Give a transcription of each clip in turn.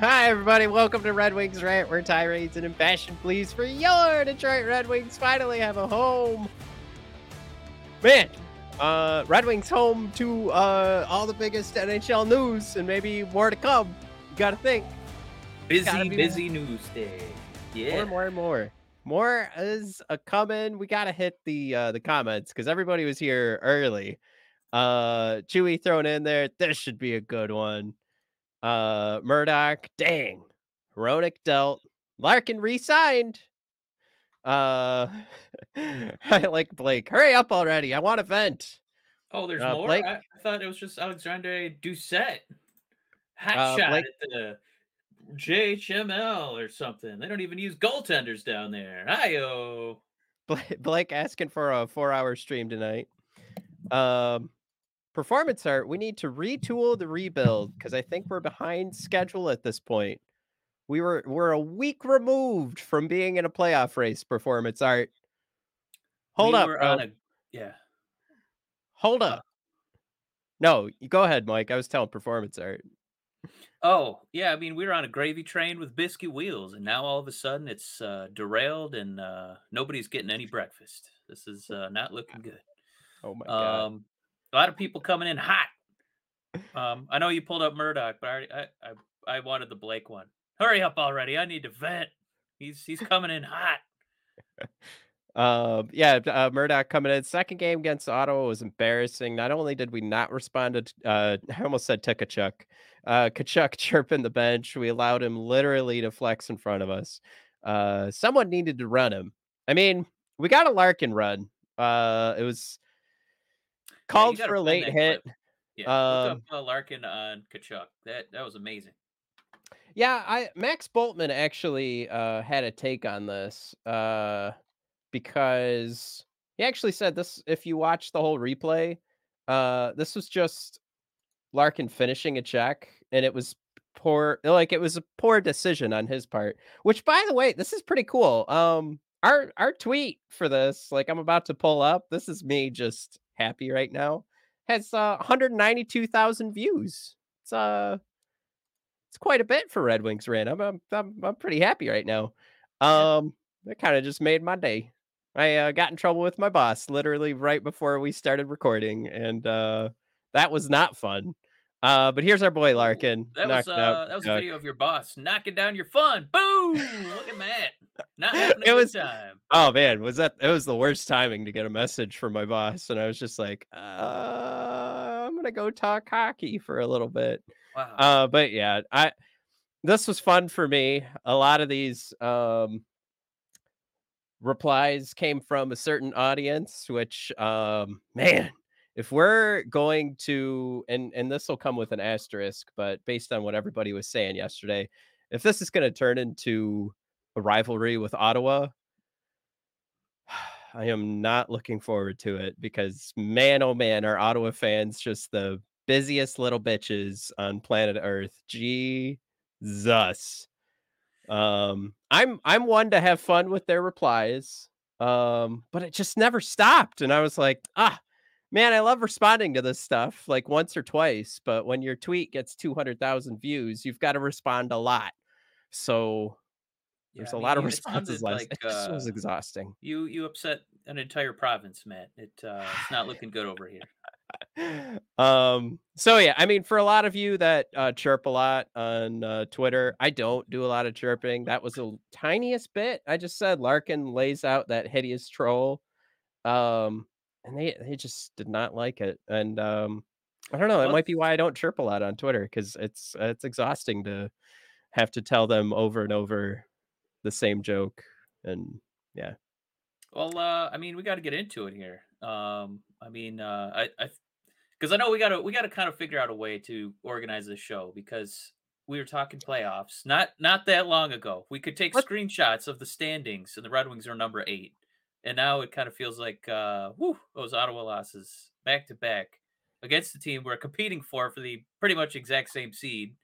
Hi, everybody. Welcome to Red Wings Rant, where tirades and impassioned pleas for your Detroit Red Wings finally have a home. Man, uh, Red Wings home to uh, all the biggest NHL news and maybe more to come. You got to think. Busy, busy news day. Yeah. More, more, and more. More is a coming. We got to hit the uh, the comments because everybody was here early. Uh, Chewy thrown in there. This should be a good one. Uh, Murdoch, dang. Hronek dealt. Larkin re-signed. Uh, I like Blake. Hurry up already. I want to vent. Oh, there's Uh, more. Blake- I, I thought it was just Alexandre Doucette. Hat Uh, shot Blake- at the JHML or something. They don't even use goaltenders down there. Bla- Blake asking for a four-hour stream tonight. Um, performance art. We need to retool the rebuild because I think we're behind schedule at this point. We were we're a week removed from being in a playoff race. Performance art. Hold We up, a yeah. Hold up. No, you go ahead, Mike. I was telling performance art. Oh, yeah. I mean, we were on a gravy train with biscuit wheels, and now all of a sudden it's uh, derailed and uh, nobody's getting any breakfast. This is uh, not looking good. Oh my god. Um, a lot of people coming in hot. Um, I know you pulled up Murdoch, but I, already- I, I, I wanted the Blake one. Hurry up already! I need to vent. He's he's coming in hot. Um, yeah, uh, Murdoch coming in. Second game against Ottawa was embarrassing. Not only did we not respond to, uh, I almost said Tikachuk, uh, Tkachuk chirping the bench. We allowed him literally to flex in front of us. Uh, someone needed to run him. I mean, we got a Larkin run. Uh, it was called gotta for a late hit. clip. Yeah, Um, up uh, Larkin on Tkachuk. That that was amazing. Yeah, I Max Bultman actually uh had a take on this uh because he actually said this if you watch the whole replay, uh this was just Larkin finishing a check and it was poor like it was a poor decision on his part. Which by the way, this is pretty cool. Um our our tweet for this, like I'm about to pull up, this is me just happy right now. Has uh 192,000 views. It's uh it's quite a bit for Red Wings Rant. I'm I'm I'm, I'm pretty happy right now. Um, that kind of just made my day. I uh, got in trouble with my boss literally right before we started recording, and uh, that was not fun. Uh, but here's our boy Larkin. That was out uh, that was a video of your boss knocking down your fun. Boom! Look at that. Not having It was- time. Oh man, was that it was the worst timing to get a message from my boss, and I was just like, uh, I'm gonna go talk hockey for a little bit. Wow. Uh, but yeah, I this was fun for me. A lot of these um replies came from a certain audience, which um man, if we're going to and and this will come with an asterisk, but based on what everybody was saying yesterday, if this is going to turn into a rivalry with Ottawa, I am not looking forward to it because man, oh man, are Ottawa fans just the busiest little bitches on planet Earth. Jesus. Um, I'm I'm one to have fun with their replies. Um, but it just never stopped. And I was like, ah, man, I love responding to this stuff like once or twice, but when your tweet gets 200,000 views, you've got to respond a lot. So Yeah, there's I a lot of responses last. like, it was uh, exhausting. You you upset an entire province, Matt. It uh, it's not looking good over here. um so yeah i mean for a lot of you that uh chirp a lot on uh twitter i don't do a lot of chirping that was the tiniest bit i just said larkin lays out that hideous troll um and they they just did not like it and um i don't know it might be why i don't chirp a lot on twitter because it's it's exhausting to have to tell them over and over the same joke and yeah. Well, uh, I mean, we got to get into it here. Um, I mean, uh, I, I, because I know we got to, we got to kind of figure out a way to organize this show because we were talking playoffs not not that long ago. We could take What- screenshots of the standings, and the Red Wings are number eight, and now it kind of feels like, uh, whew, those Ottawa losses back to back against the team we're competing for for the pretty much exact same seed.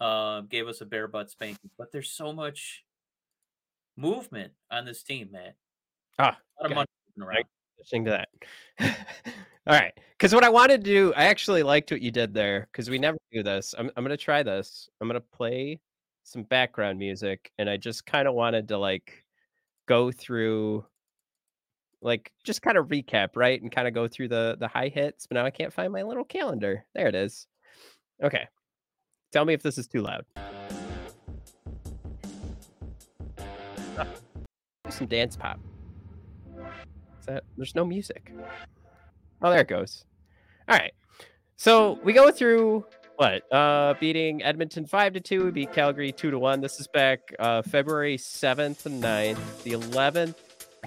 Uh, gave us a bare butt spanking, but there's so much movement on this team, man. Ah, a lot of money around. listening to that. All right. Because what I wanted to do, I actually liked what you did there because we never do this. I'm, I'm going to try this. I'm going to play some background music and I just kind of wanted to like go through like just kind of recap, right? And kind of go through the the high hits, but now I can't find my little calendar. There it is. Okay. Tell me if this is too loud. Ah, Some dance pop. Is that there's no music? Oh, there it goes. All right. So we go through what? Uh beating Edmonton 5 to 2, we beat Calgary 2 to 1. This is back uh February 7th and 9th. The 11th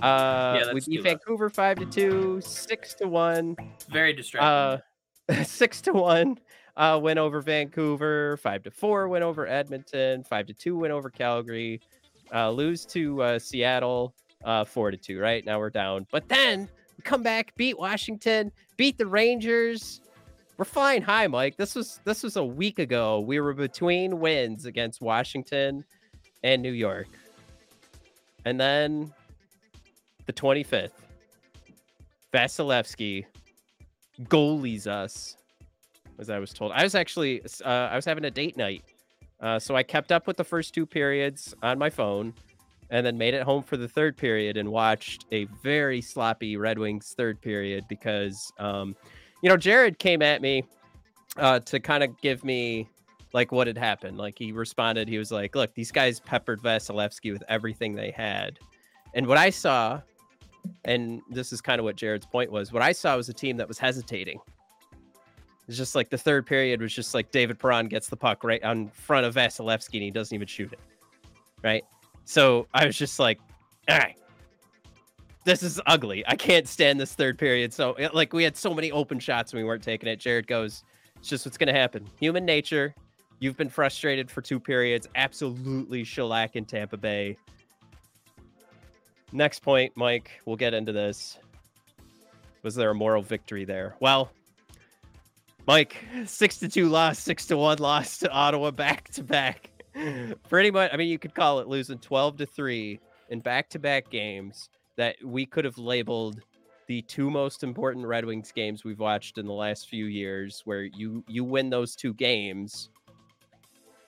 uh we beat. Vancouver 5 to 2, 6 to 1. Very distracting. Uh 6 to 1 uh win over Vancouver, 5 to 4 win over Edmonton, 5 to 2 win over Calgary. Uh lose to uh Seattle uh 4 to 2, right? Now we're down. But then we come back, beat Washington, beat the Rangers. We're flying high, Mike. This was this was a week ago. We were between wins against Washington and New York. And then the 25th, Vasilevskiy goalies us, as I was told. I was actually uh, I was having a date night, uh, so I kept up with the first two periods on my phone, and then made it home for the third period and watched a very sloppy Red Wings third period because, um, you know, Jared came at me uh, to kind of give me like what had happened. Like he responded, he was like, "Look, these guys peppered Vasilevskiy with everything they had," and what I saw and this is kind of what Jared's point was. What I saw was a team that was hesitating. It's just like the third period was just like David Perron gets the puck right on front of Vasilevskiy and he doesn't even shoot it. Right. So I was just like, all right, this is ugly. I can't stand this third period. So like we had so many open shots and we weren't taking it. Jared goes, it's just what's going to happen. Human nature. You've been frustrated for two periods. Absolutely shellac in Tampa Bay. Next point, Mike, we'll get into this. Was there a moral victory there? Well, Mike, six to two loss, six to one loss to Ottawa back to back. Pretty much, I mean, you could call it losing 12 to three in back to back games that we could have labeled the two most important Red Wings games we've watched in the last few years, where you you win those two games,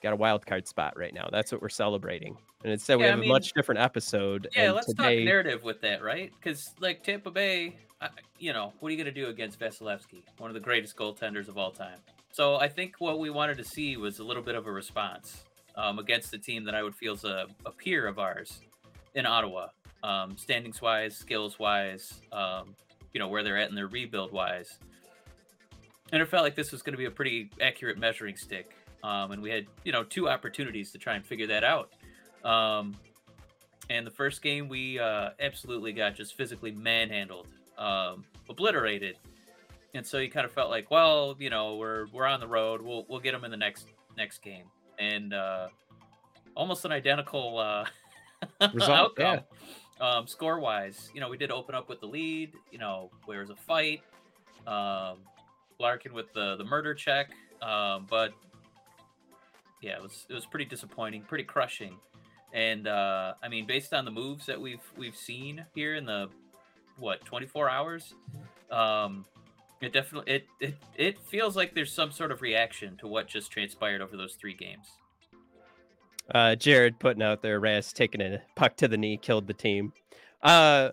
got a wild card spot right now. That's what we're celebrating. And instead, we Yeah, I have a much different episode. yeah, let's today, talk narrative with that, right? Because like Tampa Bay, I, you know, what are you gonna do against Vasilevskiy, one of the greatest goaltenders of all time? So I think what we wanted to see was a little bit of a response um, against a team that I would feel is a, a peer of ours in Ottawa, um, standings wise, skills wise, um, you know, where they're at in their rebuild wise. And it felt like this was going to be a pretty accurate measuring stick. Um, and we had, you know, two opportunities to try and figure that out. Um, and the first game, we uh, absolutely got just physically manhandled, um, obliterated. And so you kind of felt like, well, you know, we're we're on the road. We'll we'll get them in the next next game. And uh, almost an identical uh, Result, yeah. Um, score wise, you know, we did open up with the lead. You know, where was a fight. Um, Larkin with the the murder check, um, but yeah, it was it was pretty disappointing, pretty crushing. And uh, I mean, based on the moves that we've we've seen here in the what 24 hours, um, it definitely it, it it feels like there's some sort of reaction to what just transpired over those three games. uh, Jared putting out there, Ras taking a puck to the knee, killed the team. Uh,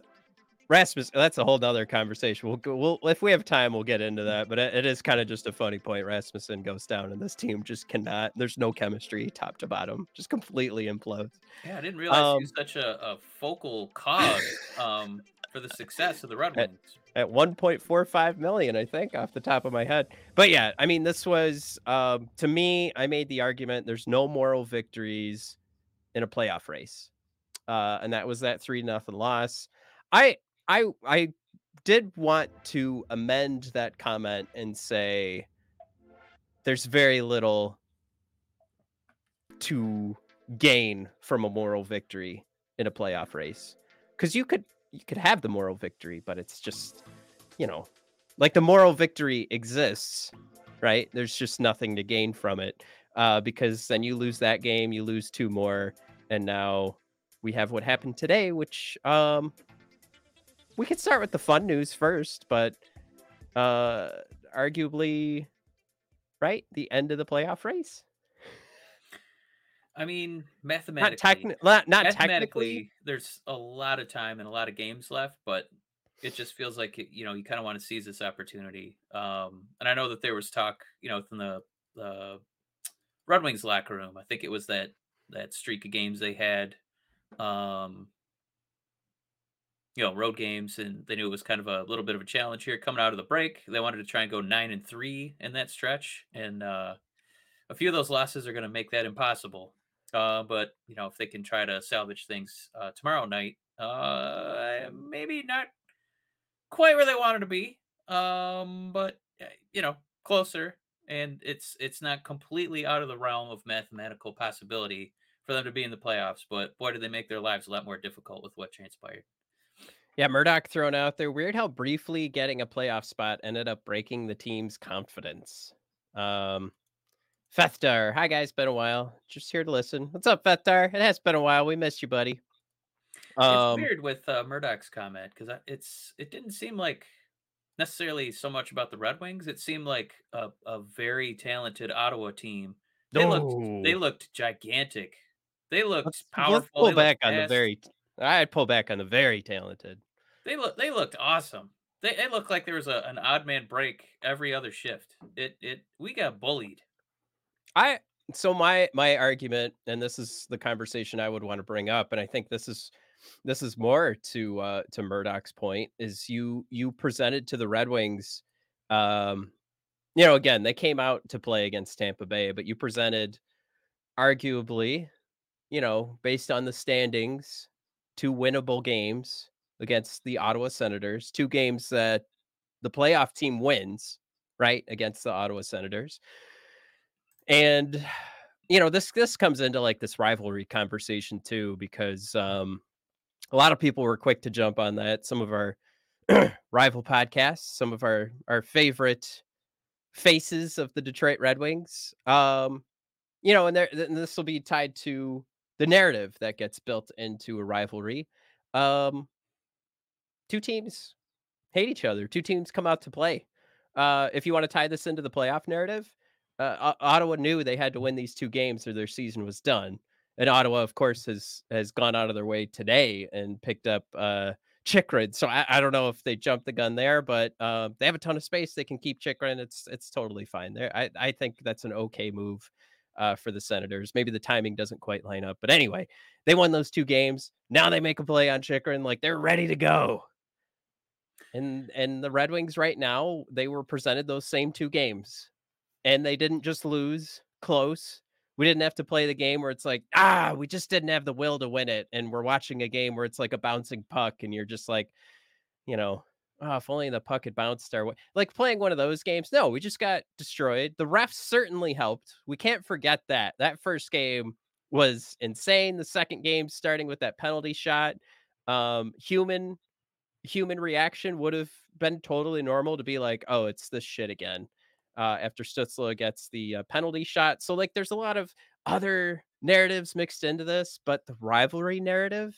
Rasmus, that's a whole nother conversation. We'll, go, we'll if we have time, we'll get into that. But it, it is kind of just a funny point. Rasmussen goes down, and this team just cannot. There's no chemistry, top to bottom, just completely implodes. Yeah, I didn't realize um, he was such a, a focal cog um, for the success of the Red Wings. At, at 1.45 million, I think, off the top of my head. But yeah, I mean, this was um, to me. I made the argument: there's no moral victories in a playoff race, uh, and that was that three nothing loss. I I I did want to amend that comment and say there's very little to gain from a moral victory in a playoff race. Because you could you could have the moral victory but it's just you know like the moral victory exists right? There's just nothing to gain from it uh, because then you lose that game you lose two more and now we have what happened today which um we could start with the fun news first, but uh arguably right, the end of the playoff race. I mean, mathematically, not, techni- not, not mathematically, technically, there's a lot of time and a lot of games left, but it just feels like it, you know you kind of want to seize this opportunity. Um, and I know that there was talk, you know, within the the Red Wings locker room. I think it was that that streak of games they had um, you know road games and they knew it was kind of a little bit of a challenge here. Coming out of the break they wanted to try and go nine and three in that stretch and uh, a few of those losses are going to make that impossible. Uh, but you know if they can try to salvage things uh, tomorrow night uh, maybe not quite where they wanted to be um, but eh, you know closer and it's it's not completely out of the realm of mathematical possibility for them to be in the playoffs but boy did they make their lives a lot more difficult with what transpired yeah, Murdoch thrown out there. Weird how briefly getting a playoff spot ended up breaking the team's confidence. Um, Fethtar, hi guys, been a while. Just here to listen. What's up, Fethtar? It has been a while. We missed you, buddy. Um, it's weird with uh, Murdoch's comment because it's it didn't seem like necessarily so much about the Red Wings. It seemed like a, a very talented Ottawa team. They oh. looked they looked gigantic. They looked let's, powerful. Let's pull back on the very. I'd pull back on the very talented. They look they looked awesome. They it looked like there was a, an odd man break every other shift. It it we got bullied. I so my my argument, and this is the conversation I would want to bring up, and I think this is this is more to uh to Murdoch's point, is you you presented to the Red Wings um you know, again, they came out to play against Tampa Bay, but you presented arguably, you know, based on the standings, two winnable games against the Ottawa Senators, two games that the playoff team wins, right, against the Ottawa Senators. And you know, this this comes into like this rivalry conversation too because um a lot of people were quick to jump on that. Some of our rival podcasts, some of our our favorite faces of the Detroit Red Wings. Um you know, and there and this will be tied to the narrative that gets built into a rivalry. Um two teams hate each other. Two teams come out to play. Uh, if you want to tie this into the playoff narrative, uh, Ottawa knew they had to win these two games or their season was done. And Ottawa, of course, has has gone out of their way today and picked up uh, Chychrun. So I, I don't know if they jumped the gun there, but uh, they have a ton of space. They can keep Chychrun. It's it's totally fine there. I, I think that's an okay move uh, for the Senators. Maybe the timing doesn't quite line up, but anyway, they won those two games. Now they make a play on Chychrun. like they're ready to go. And and the Red Wings right now, they were presented those same two games. And they didn't just lose close. We didn't have to play the game where it's like, ah, we just didn't have the will to win it. And we're watching a game where it's like a bouncing puck, and you're just like, you know, oh, if only the puck had bounced our way. Like playing one of those games. No, we just got destroyed. The refs certainly helped. We can't forget that. That first game was insane. The second game, starting with that penalty shot, um, human human reaction would have been totally normal to be like, oh, it's this shit again. Uh, after Stützle gets the uh, penalty shot. So, like, there's a lot of other narratives mixed into this, but the rivalry narrative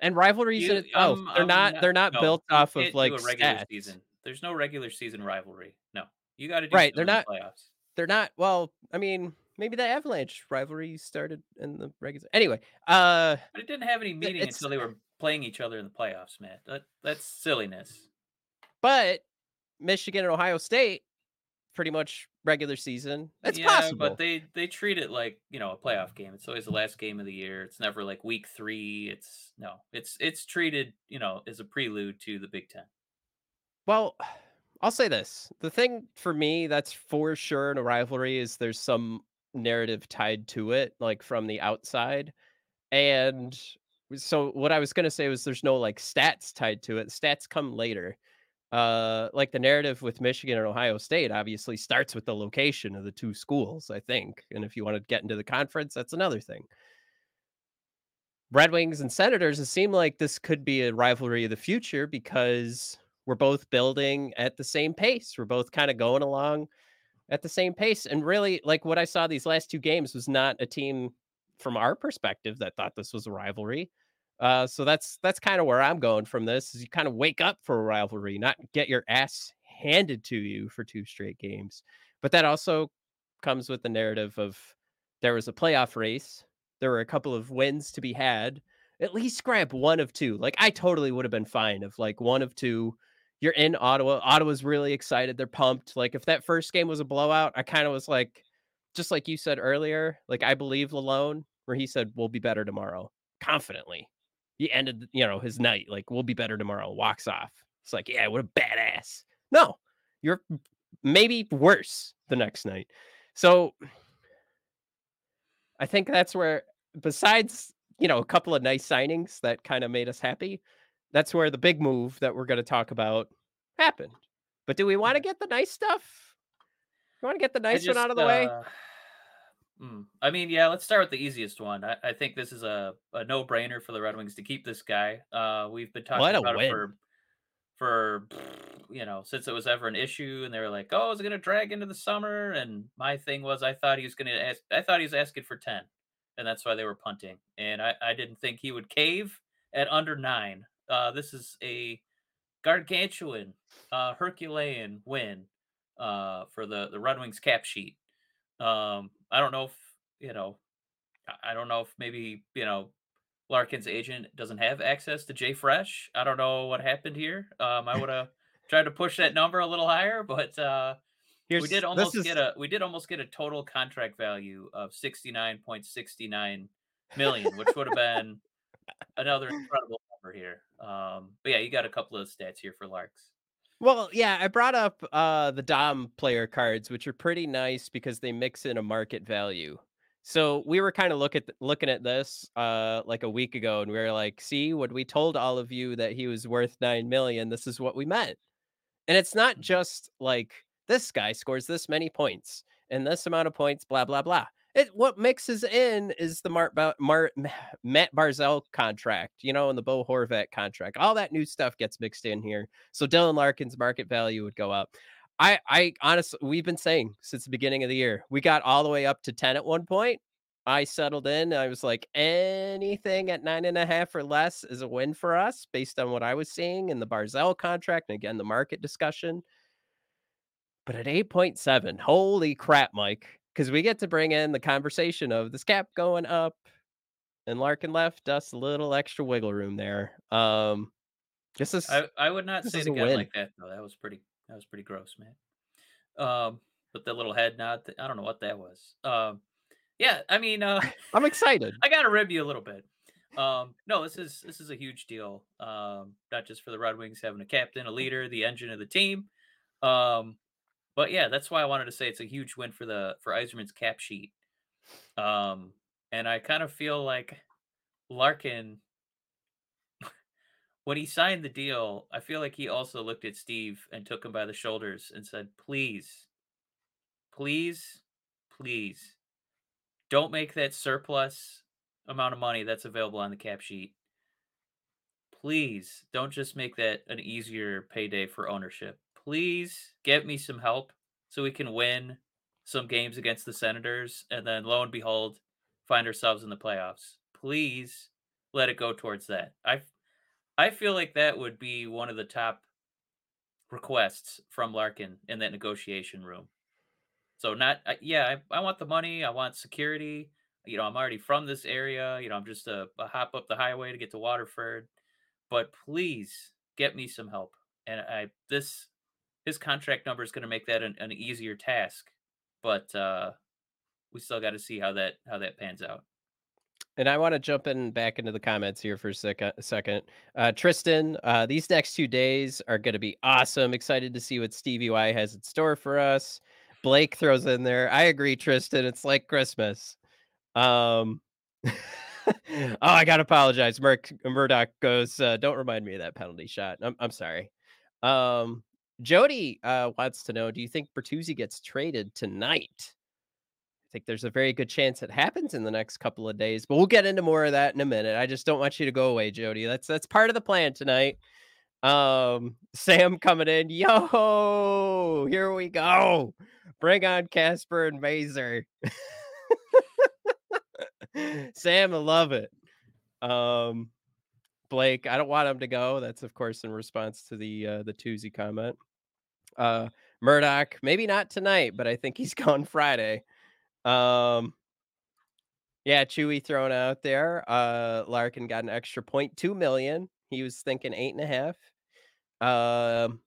and rivalries you, in oh, um, they're um, not they're not no, built off of like regular stats. season. There's no regular season rivalry. No, you got to do right. They're not the playoffs. They're not. Well, I mean, maybe the Avalanche rivalry started in the regular. Anyway, uh, but it didn't have any meaning until they were playing each other in the playoffs, man. That that's silliness. But Michigan and Ohio State, pretty much regular season. It's yeah, possible. but they they treat it like you know a playoff game. It's always the last game of the year. It's never like week three. It's no, it's it's treated you know as a prelude to the Big Ten. Well, I'll say this: the thing for me that's for sure in a rivalry is there's some narrative tied to it, like from the outside, and so what I was gonna say was there's no like stats tied to it. Stats come later uh like the narrative with Michigan and Ohio State obviously starts with the location of the two schools, I think. And if you want to get into the conference, that's another thing. Red Wings and Senators, it seemed like this could be a rivalry of the future because we're both building at the same pace. We're both kind of going along at the same pace. And really, like what I saw these last two games was not a team from our perspective that thought this was a rivalry. Uh, so that's that's kind of where I'm going from this. Is you kind of wake up for a rivalry, not get your ass handed to you for two straight games. But that also comes with the narrative of there was a playoff race. There were a couple of wins to be had. At least grab one of two. Like I totally would have been fine if like one of two. You're in Ottawa. Ottawa's really excited. They're pumped. Like if that first game was a blowout, I kind of was like, just like you said earlier, like I believe Lalonde, where he said we'll be better tomorrow, confidently he ended, you know, his night like we'll be better tomorrow. Walks off. It's like, yeah, what a badass. No, you're maybe worse the next night. So I think that's where, besides, you know, a couple of nice signings that kind of made us happy, that's where the big move that we're going to talk about happened. But do we want to mm-hmm. get the nice stuff? You want to get the nice just, one out of the uh, way? Mm. I mean, yeah, let's start with the easiest one. I, I think this is a, a no brainer for the Red Wings to keep this guy. Uh, we've been talking what about it for for you know since it was ever an issue, and they were like, "Oh, is it going to drag into the summer?" And my thing was, I thought he was going to ask. I thought he was asking for ten, and that's why they were punting. And I, I didn't think he would cave at under nine. Uh, this is a gargantuan, uh, Herculean win uh, for the the Red Wings cap sheet. Um, I don't know if you know. I don't know if maybe you know Larkin's agent doesn't have access to JFresh. I don't know what happened here. Um, I would have tried to push that number a little higher, but uh, Here's, we did almost is... get a we did almost get a total contract value of sixty nine point sixty nine million, which would have been another incredible number here. Um, but yeah, you got a couple of stats here for Larks. Well, yeah, I brought up uh the Dom player cards, which are pretty nice because they mix in a market value. So we were kind of look at looking at this uh like a week ago, and we were like, "See, what we told all of you that he was worth nine million. This is what we meant." And it's not mm-hmm. just like this guy scores this many points and this amount of points, blah blah blah. It what mixes in is the Mart, Mart Mat Barzal contract, you know, and the Bo Horvat contract. All that new stuff gets mixed in here. So Dylan Larkin's market value would go up. I I honestly we've been saying since the beginning of the year, we got all the way up to 10 at one point. I settled in. I was like, anything at nine and a half or less is a win for us based on what I was seeing in the Barzal contract and again the market discussion. But at 8.7, holy crap, Mike because we get to bring in the conversation of this cap going up and Larkin left us a little extra wiggle room there. Um, this is I, I would not say it again like that though. That was pretty that was pretty gross, man. Um, but the little head nod, I don't know what that was. Um, yeah, I mean, uh, I'm excited. I got to rib you a little bit. Um, no, this is this is a huge deal. Um, not just for the Red Wings having a captain, a leader, the engine of the team. Um, but yeah, that's why I wanted to say it's a huge win for the for Yzerman's cap sheet. Um, and I kind of feel like Larkin when he signed the deal, I feel like he also looked at Steve and took him by the shoulders and said, "Please, please, please, don't make that surplus amount of money that's available on the cap sheet. Please, don't just make that an easier payday for ownership please get me some help so we can win some games against the Senators and then lo and behold find ourselves in the playoffs. Please let it go towards that. I I feel like that would be one of the top requests from Larkin in that negotiation room. So not yeah, I, I want the money, I want security. You know, I'm already from this area. You know, I'm just a, a hop up the highway to get to Waterford. but please get me some help. And I this his contract number is going to make that an, an easier task, but uh, we still got to see how that how that pans out. And I want to jump in back into the comments here for a second. second. Uh, Tristan, uh, these next two days are going to be awesome. Excited to see what Stevie Y has in store for us. Blake throws in there. I agree, Tristan. It's like Christmas. Um, oh, I gotta apologize. Mur- Murdoch goes, uh, "Don't remind me of that penalty shot." I'm, I'm sorry. Um, Jody uh, wants to know: Do you think Bertuzzi gets traded tonight? I think there's a very good chance it happens in the next couple of days, but we'll get into more of that in a minute. I just don't want you to go away, Jody. That's that's part of the plan tonight. Um, Sam coming in, yo, here we go. Bring on Kasper and Mazur. Sam, I love it. Um, Blake, I don't want him to go. That's of course in response to the uh, the Tuesday comment. Uh, Murdoch, maybe not tonight, but I think he's gone Friday. Um, yeah, Chewy thrown out there. Uh, Larkin got an extra point two million. He was thinking eight and a half. Um,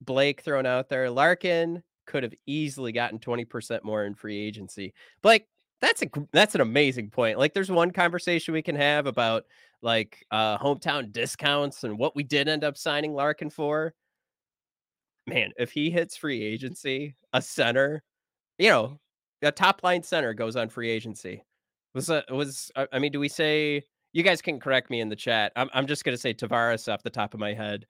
Blake thrown out there. Larkin could have easily gotten 20% more in free agency. Blake, that's a that's an amazing point. Like there's one conversation we can have about like uh hometown discounts and what we did end up signing Larkin for. Man, if he hits free agency, a center, you know, a top line center goes on free agency. Was that was I mean, do we say you guys can correct me in the chat. I'm I'm just gonna say Tavares off the top of my head.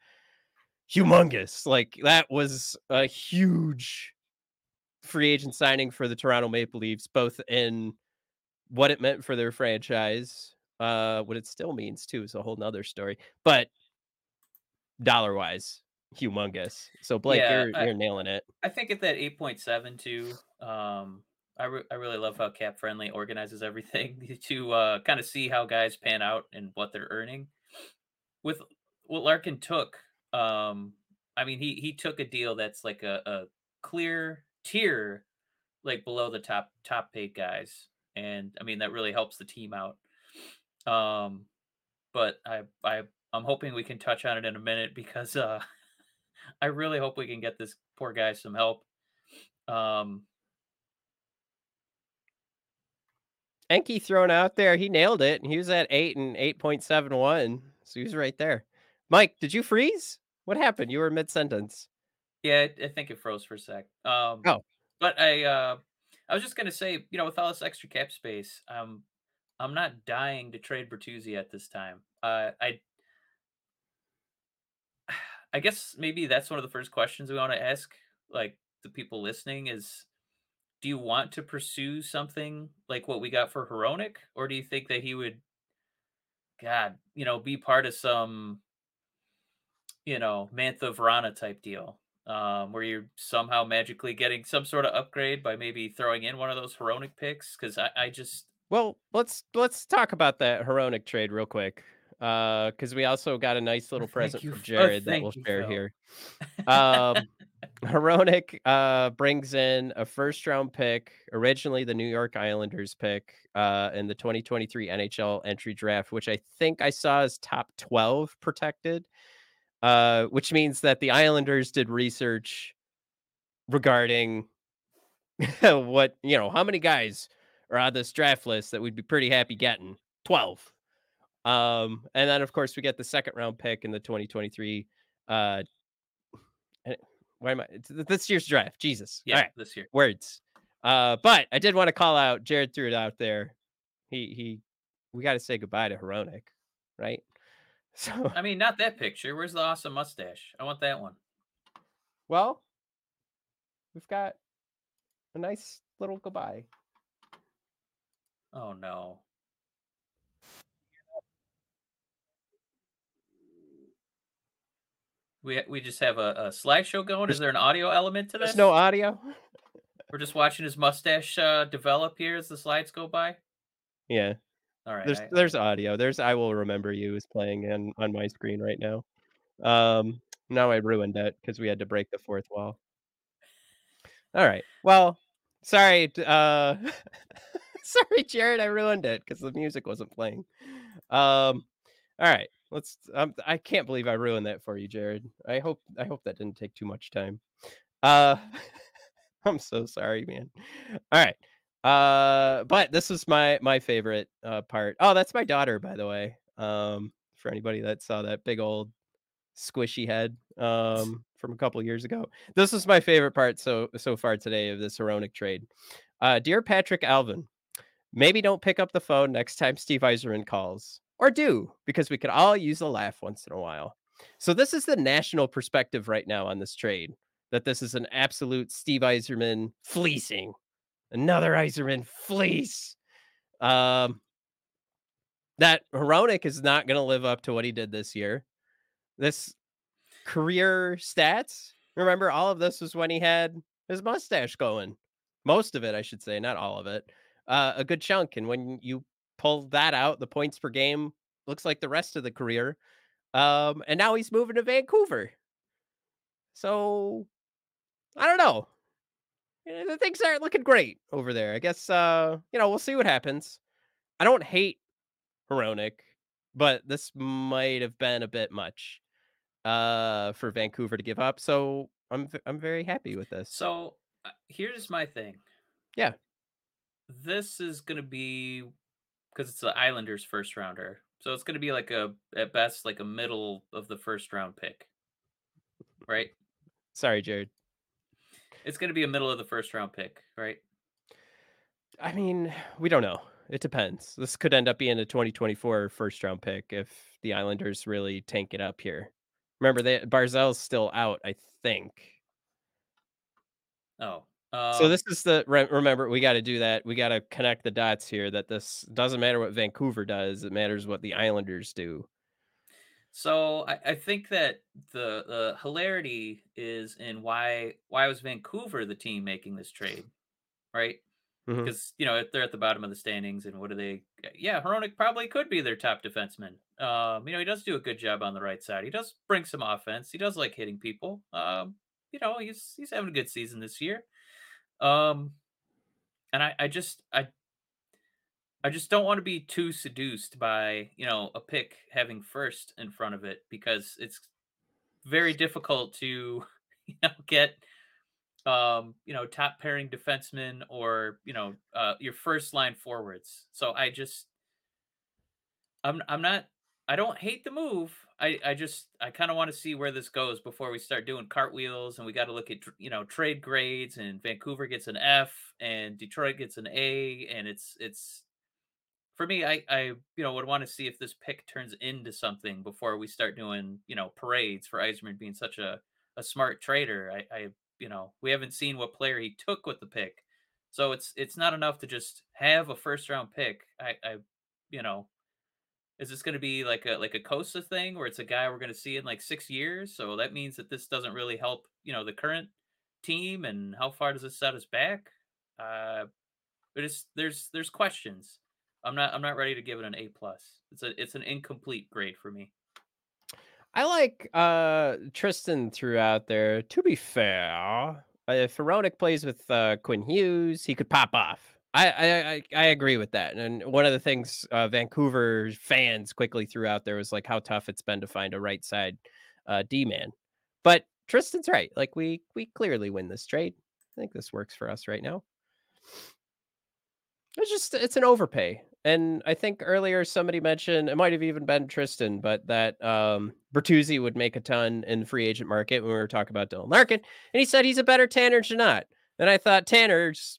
Humongous. Like that was a huge free agent signing for the Toronto Maple Leafs, both in what it meant for their franchise, uh, what it still means too is a whole nother story. But dollar wise, humongous. So Blake, yeah, you're I, you're nailing it. I think at that eight point seven too. Um, I re- I really love how Cap Friendly organizes everything to uh, kind of see how guys pan out and what they're earning. With what Larkin took, um, I mean he he took a deal that's like a, a clear tier, like below the top top paid guys, and I mean that really helps the team out. Um, but I I I'm hoping we can touch on it in a minute because uh, I really hope we can get this poor guy some help. Um, Enki thrown out there. He nailed it. He was at eight and eight point seven one. So he was right there. Mike, did you freeze? What happened? You were mid sentence. Yeah, I, think it froze for a sec. Um, oh, but I uh, I was just gonna say, you know, with all this extra cap space, um, I'm not dying to trade Bertuzzi at this time. Uh, I I guess maybe that's one of the first questions we want to ask, like the people listening, is do you want to pursue something like what we got for Hronek, or do you think that he would, God, you know, be part of some, you know, Mantha Vrana type deal, um, where you're somehow magically getting some sort of upgrade by maybe throwing in one of those Hronek picks? Because I, I just well, let's let's talk about that Hronek trade real quick Uh, because we also got a nice little present from Jared oh, that we'll share here. Um, Hronek uh, brings in a first round pick, originally the New York Islanders pick uh, in the 2023 NHL entry draft, which I think I saw as top 12 protected, uh, which means that the Islanders did research regarding what, you know, how many guys are on this draft list that we'd be pretty happy getting 12. Um, and then, of course, we get the second round pick in the 2023 uh, why am I? It's this year's draft. Jesus. Yeah, right. this year. Words. Uh, but I did want to call out. Jared threw it out there. He he. We got to say goodbye to Hronek, right? So I mean, not that picture. Where's the awesome mustache? I want that one. Well, we've got a nice little goodbye. Oh no. We we just have a, a slideshow going. Is there an audio element to this? There's no audio. We're just watching his mustache uh, develop here as the slides go by. Yeah. All right. There's I, there's audio. There's I will remember you is playing on on my screen right now. Um. Now I ruined it because we had to break the fourth wall. All right. Well, sorry. Uh, sorry, Jared. I ruined it because the music wasn't playing. Um. All right. let's. Um, I can't believe I ruined that for you, Jared. I hope I hope that didn't take too much time. Uh, I'm so sorry, man. All right. Uh, but this is my my favorite uh part. Oh, that's my daughter, by the way. Um, for anybody that saw that big old squishy head um from a couple years ago. This is my favorite part so so far today of this Hronek trade. Uh, dear Patrik Allvin, maybe don't pick up the phone next time Steve Yzerman calls, or do because we could all use a laugh once in a while. So this is the national perspective right now on this trade. That this is an absolute Steve Yzerman fleecing, another Yzerman fleece. Um, that Hronek is not going to live up to what he did this year. This career stats, remember, all of this was when he had his mustache going. Most of it, I should say, not all of it. Uh, a good chunk. And when you pull that out, the points per game looks like the rest of the career. Um, and now he's moving to Vancouver. So I don't know. Eh, the things aren't looking great over there. I guess uh, you know, we'll see what happens. I don't hate Hronek, but this might have been a bit much uh for Vancouver to give up. So I'm I'm very happy with this. So uh, here's my thing. Yeah. This is going to be because it's the Islanders first rounder. So it's going to be like a at best like a middle of the first round pick. Right? Sorry, Jared. It's going to be a middle of the first round pick, right? I mean, we don't know. It depends. This could end up being a 2024 first round pick if the Islanders really tank it up here. Remember that Barzal's still out, I think. Oh. Um, so um this is the remember we got to do that. We got to connect the dots here that this doesn't matter what Vancouver does, it matters what the Islanders do. So I, I think that the the hilarity is in why why was Vancouver the team making this trade, right? Because you know they're at the bottom of the standings, and what do they? Yeah, Hronek probably could be their top defenseman. Um, you know he does do a good job on the right side. He does bring some offense. He does like hitting people. Um, you know he's he's having a good season this year. Um, and I I just I I just don't want to be too seduced by, you know, a pick having first in front of it because it's very difficult to, you know, get um, you know, top pairing defensemen or, you know, uh your first line forwards. So I just I'm I'm not I don't hate the move. I I just I kind of want to see where this goes before we start doing cartwheels and we got to look at you know trade grades and Vancouver gets an F and Detroit gets an A and it's it's for me, I, I, you know, would want to see if this pick turns into something before we start doing, you know, parades for Yzerman being such a, a smart trader. I, I, you know, we haven't seen what player he took with the pick, so it's it's not enough to just have a first round pick. I, I, you know, is this going to be like a like a Cossa thing where it's a guy we're going to see in like six years? So that means that this doesn't really help, you know, the current team. And how far does this set us back? Uh, but it's there's there's questions I'm not I'm not ready to give it an A plus. It's a it's an incomplete grade for me. I like uh Tristan throughout there. To be fair, if Hronek plays with uh, Quinn Hughes, he could pop off. I, I I agree with that. And one of the things uh, Vancouver fans quickly threw out there was like how tough it's been to find a right side uh, D man. But Tristan's right. Like we we clearly win this trade. I think this works for us right now. It's just it's an overpay. And I think earlier somebody mentioned it might have even been Tristan, but that um Bertuzzi would make a ton in the free agent market when we were talking about Dylan Larkin. And he said he's a better Tanner Jeannot. And I thought Tanner's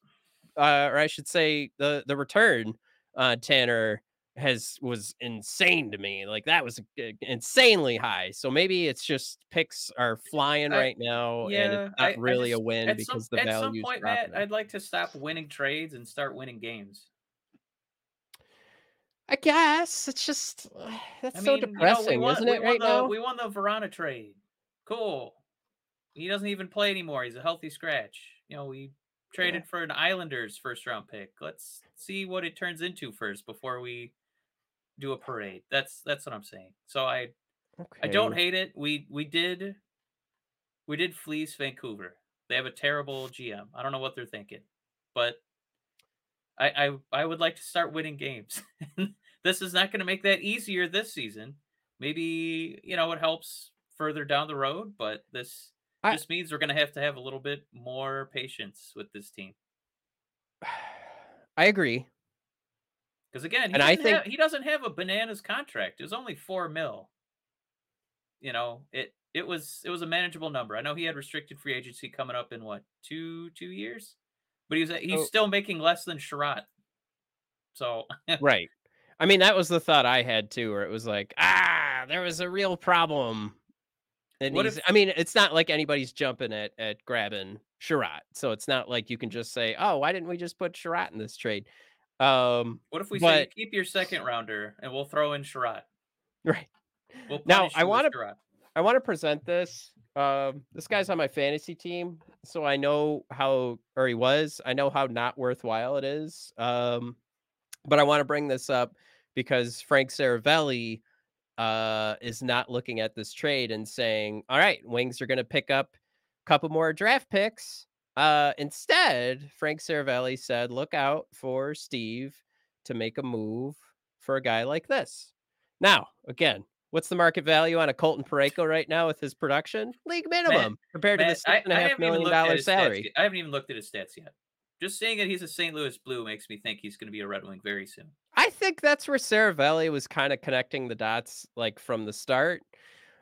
uh, or I should say the the return uh Tanner has was insane to me. Like that was insanely high. So maybe it's just picks are flying I, right now, yeah, and it's not I, really I just, a win at because some, the at some point, dropping. Matt, I'd like to stop winning trades and start winning games. I guess it's just that's I so mean, you know, depressing, won, isn't it? Right the now. we won the Vrana trade. Cool. He doesn't even play anymore. He's a healthy scratch. You know, we traded for an Islanders first round pick. Let's see what it turns into first before we do a parade. That's that's what I'm saying. So I I don't hate it. We we did we did fleece Vancouver. They have a terrible GM. I don't know what they're thinking, but I I, I would like to start winning games. this is not going to make that easier this season, maybe you know it helps further down the road, but this I- just means we're going to have to have a little bit more patience with this team. I agree. Because again, he And I doesn't have- think- he doesn't have a bananas contract. It was only four mil. You know, it it was it was a manageable number. I know he had restricted free agency coming up in what two two years, but he's he's Oh. still making less than Chiarot. So Right. I mean, that was the thought I had too, where it was like, ah, there was a real problem. And What if- I mean, it's not like anybody's jumping at at grabbing Chiarot, so it's not like you can just say, oh, why didn't we just put Chiarot in this trade? Um, what if we say keep your second rounder and we'll throw in Chiarot? right. We'll Now, I wanna- I want to present this. Um, this guy's on my fantasy team, so I know how, or he was. I know how not worthwhile it is. Um, but I want to bring this up because Frank Seravalli uh, is not looking at this trade and saying, "All right, Wings are going to pick up a couple more draft picks." Uh, instead, Frank Seravalli said, "Look out for Steve to make a move for a guy like this." Now, again, what's the market value on a Colton Parayko right now with his production? League minimum compared to the six and a half million dollar his stats salary. I haven't even looked at his stats yet. Just seeing that he's a St. Louis Blue makes me think he's going to be a Red Wing very soon. I think that's where Seravalli was kind of connecting the dots like from the start.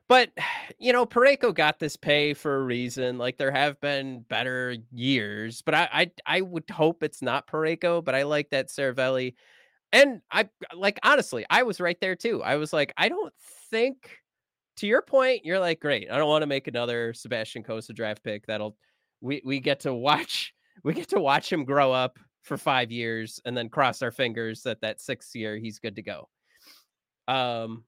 But you know, Parayko got this pay for a reason. Like there have been better years, but I I, I would hope it's not Parayko. But I like that Seravalli, and I like honestly, I was right there too. I was like, I don't think. To your point, you're like, great. I don't want to make another Sebastian Cossa draft pick. That'll we we get to watch we get to watch him grow up for five years and then cross our fingers that that sixth year he's good to go. Um,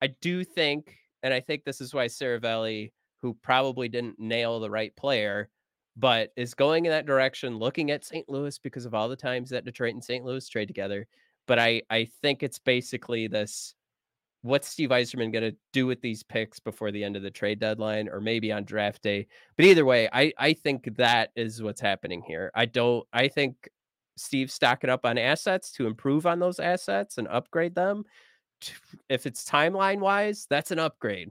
I do think, and I think this is why Seravalli, who probably didn't nail the right player, but is going in that direction, looking at St. Louis because of all the times that Detroit and St. Louis trade together. But I I think it's basically this. What's Steve Yzerman going to do with these picks before the end of the trade deadline or maybe on draft day? But either way, I, I think that is what's happening here. I don't, I think Steve's stocking up on assets to improve on those assets and upgrade them. If it's timeline wise, that's an upgrade.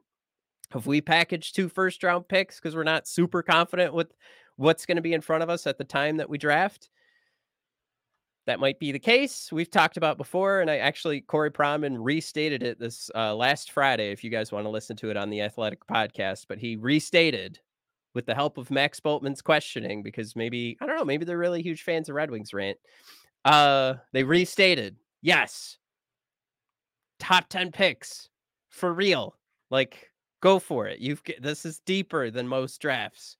If we package two first round picks because we're not super confident with what's going to be in front of us at the time that we draft, that might be the case. We've talked about before, and I actually Corey Pronman restated it this uh, last Friday. If you guys want to listen to it on the Athletic podcast, but he restated with the help of Max Bultman's questioning because maybe I don't know, maybe they're really huge fans of Red Wings rant. Uh, they restated, yes, top ten picks for real. Like, go for it. You've this is deeper than most drafts.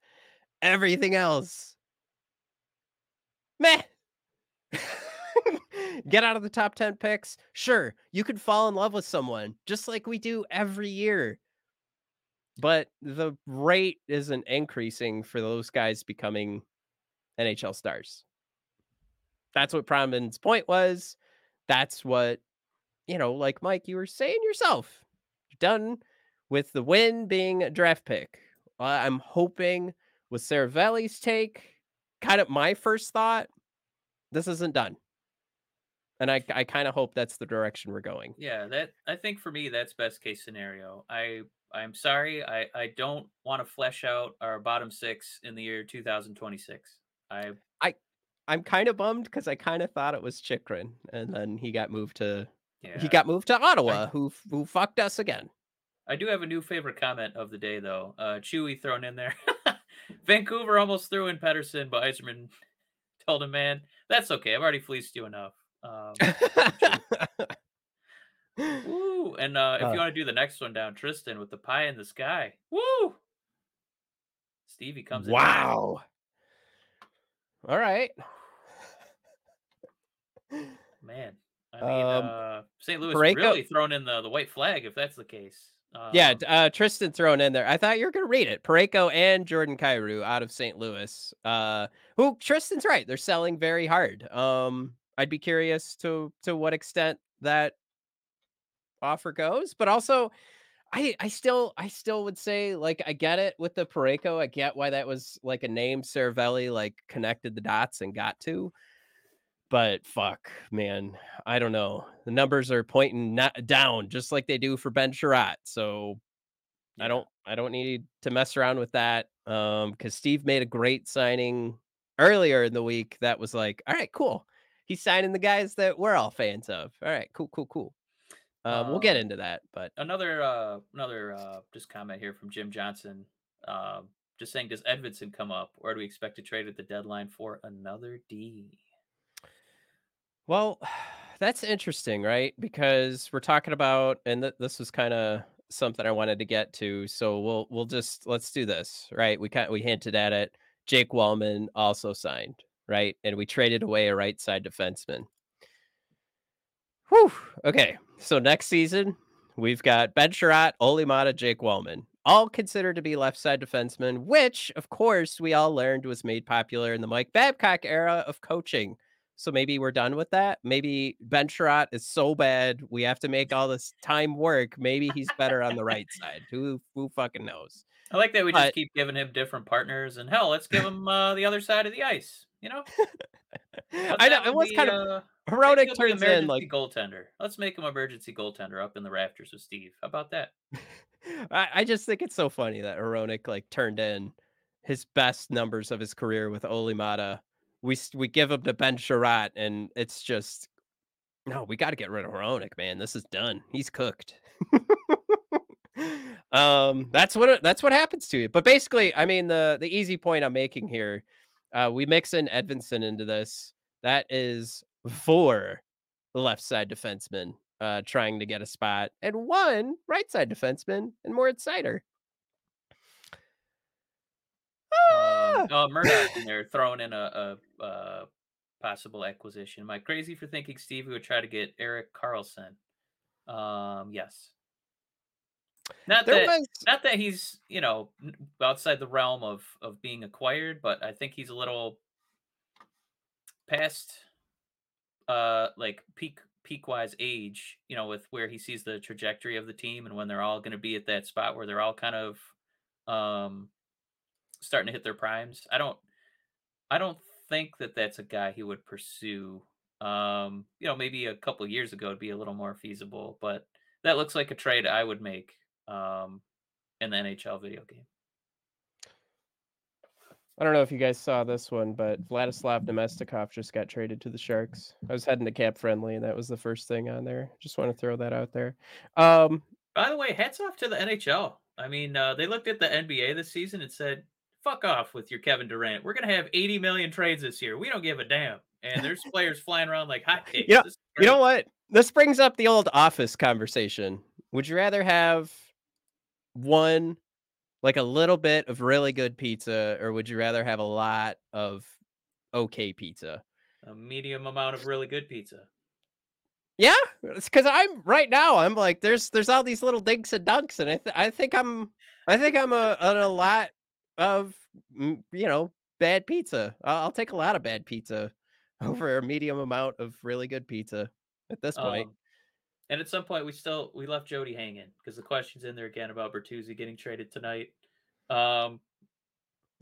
Everything else, meh. Get out of the top 10 picks. Sure, you could fall in love with someone just like we do every year. But the rate isn't increasing for those guys becoming NHL stars. That's what Pronman's point was. That's what, you know, like Mike, you were saying yourself. You're done with the win being a draft pick. I'm hoping with Seravalli's take, kind of my first thought, this isn't done. And I, I kind of hope that's the direction we're going. Yeah, that I think for me that's best case scenario. I I'm sorry, I I don't want to flesh out our bottom six in the year 2026. I I I'm kind of bummed because I kind of thought it was Chychrun, and then he got moved to yeah. he got moved to Ottawa, who who fucked us again. I do have a new favorite comment of the day though. Uh Chewy thrown in there. Vancouver almost threw in Pettersson, but Yzerman told him, "Man, that's okay. I've already fleeced you enough." Um, woo! And uh, if Uh. you want to do the next one down, Tristan with the pie in the sky. Woo! Stevie comes in. wow. All right. Man, I mean, Um, uh, St. Louis Parayko- really thrown in the, the white flag if that's the case. Yeah, Um, d- uh, Tristan thrown in there. I thought you were gonna read it. Parayko and Jordan Kyrou out of St. Louis. Uh, who Tristan's right. They're selling very hard. Um, I'd be curious to to what extent that offer goes, but also, I I still I still would say like I get it with the Parayko. I get why that was like a name Seravalli like connected the dots and got to. But fuck, man, I don't know. The numbers are pointing not down just like they do for Ben Chiarot. So I don't I don't need to mess around with that. Um, because Steve made a great signing earlier in the week that was like, all right, cool. He's signing the guys that we're all fans of. All right, cool, cool, cool. Um, we'll get Um, into that, but Another uh another uh just comment here from Jim Johnson. Um just saying, does Edvinsson come up, or do we expect to trade at the deadline for another D? Well, that's interesting, right? Because we're talking about, and th- this was kind of something I wanted to get to. So we'll we'll just let's do this, right? We kind we hinted at it. Jake Walman also signed, right? And we traded away a right side defenseman. Whew. Okay, so next season we've got Ben Chiarot, Olimata, Jake Walman, all considered to be left side defensemen, which of course we all learned was made popular in the Mike Babcock era of coaching. So maybe we're done with that. Maybe Ben Chiarot is so bad we have to make all this time work. Maybe he's better on the right side. Who who fucking knows? I like that we just But- keep giving him different partners, and hell, let's give him uh, the other side of the ice. You know, I know it was be, kind of uh, Herodic turns in like goaltender. Let's make him emergency goaltender up in the rafters with Steve. How about that? I, I just think it's so funny that Hronek like turned in his best numbers of his career with Olli Maatta. We we give him to Ben Chiarot, and it's just no. We got to get rid of Hronek, man. This is done. He's cooked. um, that's what that's what happens to you. But basically, I mean the the easy point I'm making here, uh, we mix in Edvinsson into this. That is four left side defensemen uh, trying to get a spot, and one right side defenseman and Moritz Seider. Ah! Um, oh, Murdoch in there throwing in a, a, uh possible acquisition. Am I crazy for thinking Steve would try to get Erik Karlsson? Um, yes. Not there that was not that he's you know outside the realm of of being acquired, but I think he's a little past uh like peak peak wise age. You know, with where he sees the trajectory of the team and when they're all going to be at that spot where they're all kind of um starting to hit their primes. I don't I don't think that that's a guy he would pursue. Um, you know, maybe a couple years ago it'd be a little more feasible, but that looks like a trade I would make um in the NHL video game. I don't know if you guys saw this one, but Vladislav Namestnikov just got traded to the Sharks. I was heading to Cap Friendly, and that was the first thing on there. Just want to throw that out there. Um, By the way, hats off to the NHL. I mean, uh, they looked at the NBA this season and said, "Fuck off with your Kevin Durant. We're gonna have 80 million trades this year. We don't give a damn." And there's players flying around like hotcakes. You know- you know what? This brings up the old office conversation. Would you rather have one, like a little bit of really good pizza, or would you rather have a lot of okay pizza? A medium amount of really good pizza. Yeah, it's because I'm right now. I'm like, there's there's all these little dinks and dunks, and I th- I think I'm I think I'm a a lot of you know bad pizza. I'll, I'll take a lot of bad pizza over a medium amount of really good pizza at this point. Um, and at some point, we still we left Jody hanging because the question's in there again about Bertuzzi getting traded tonight. Um,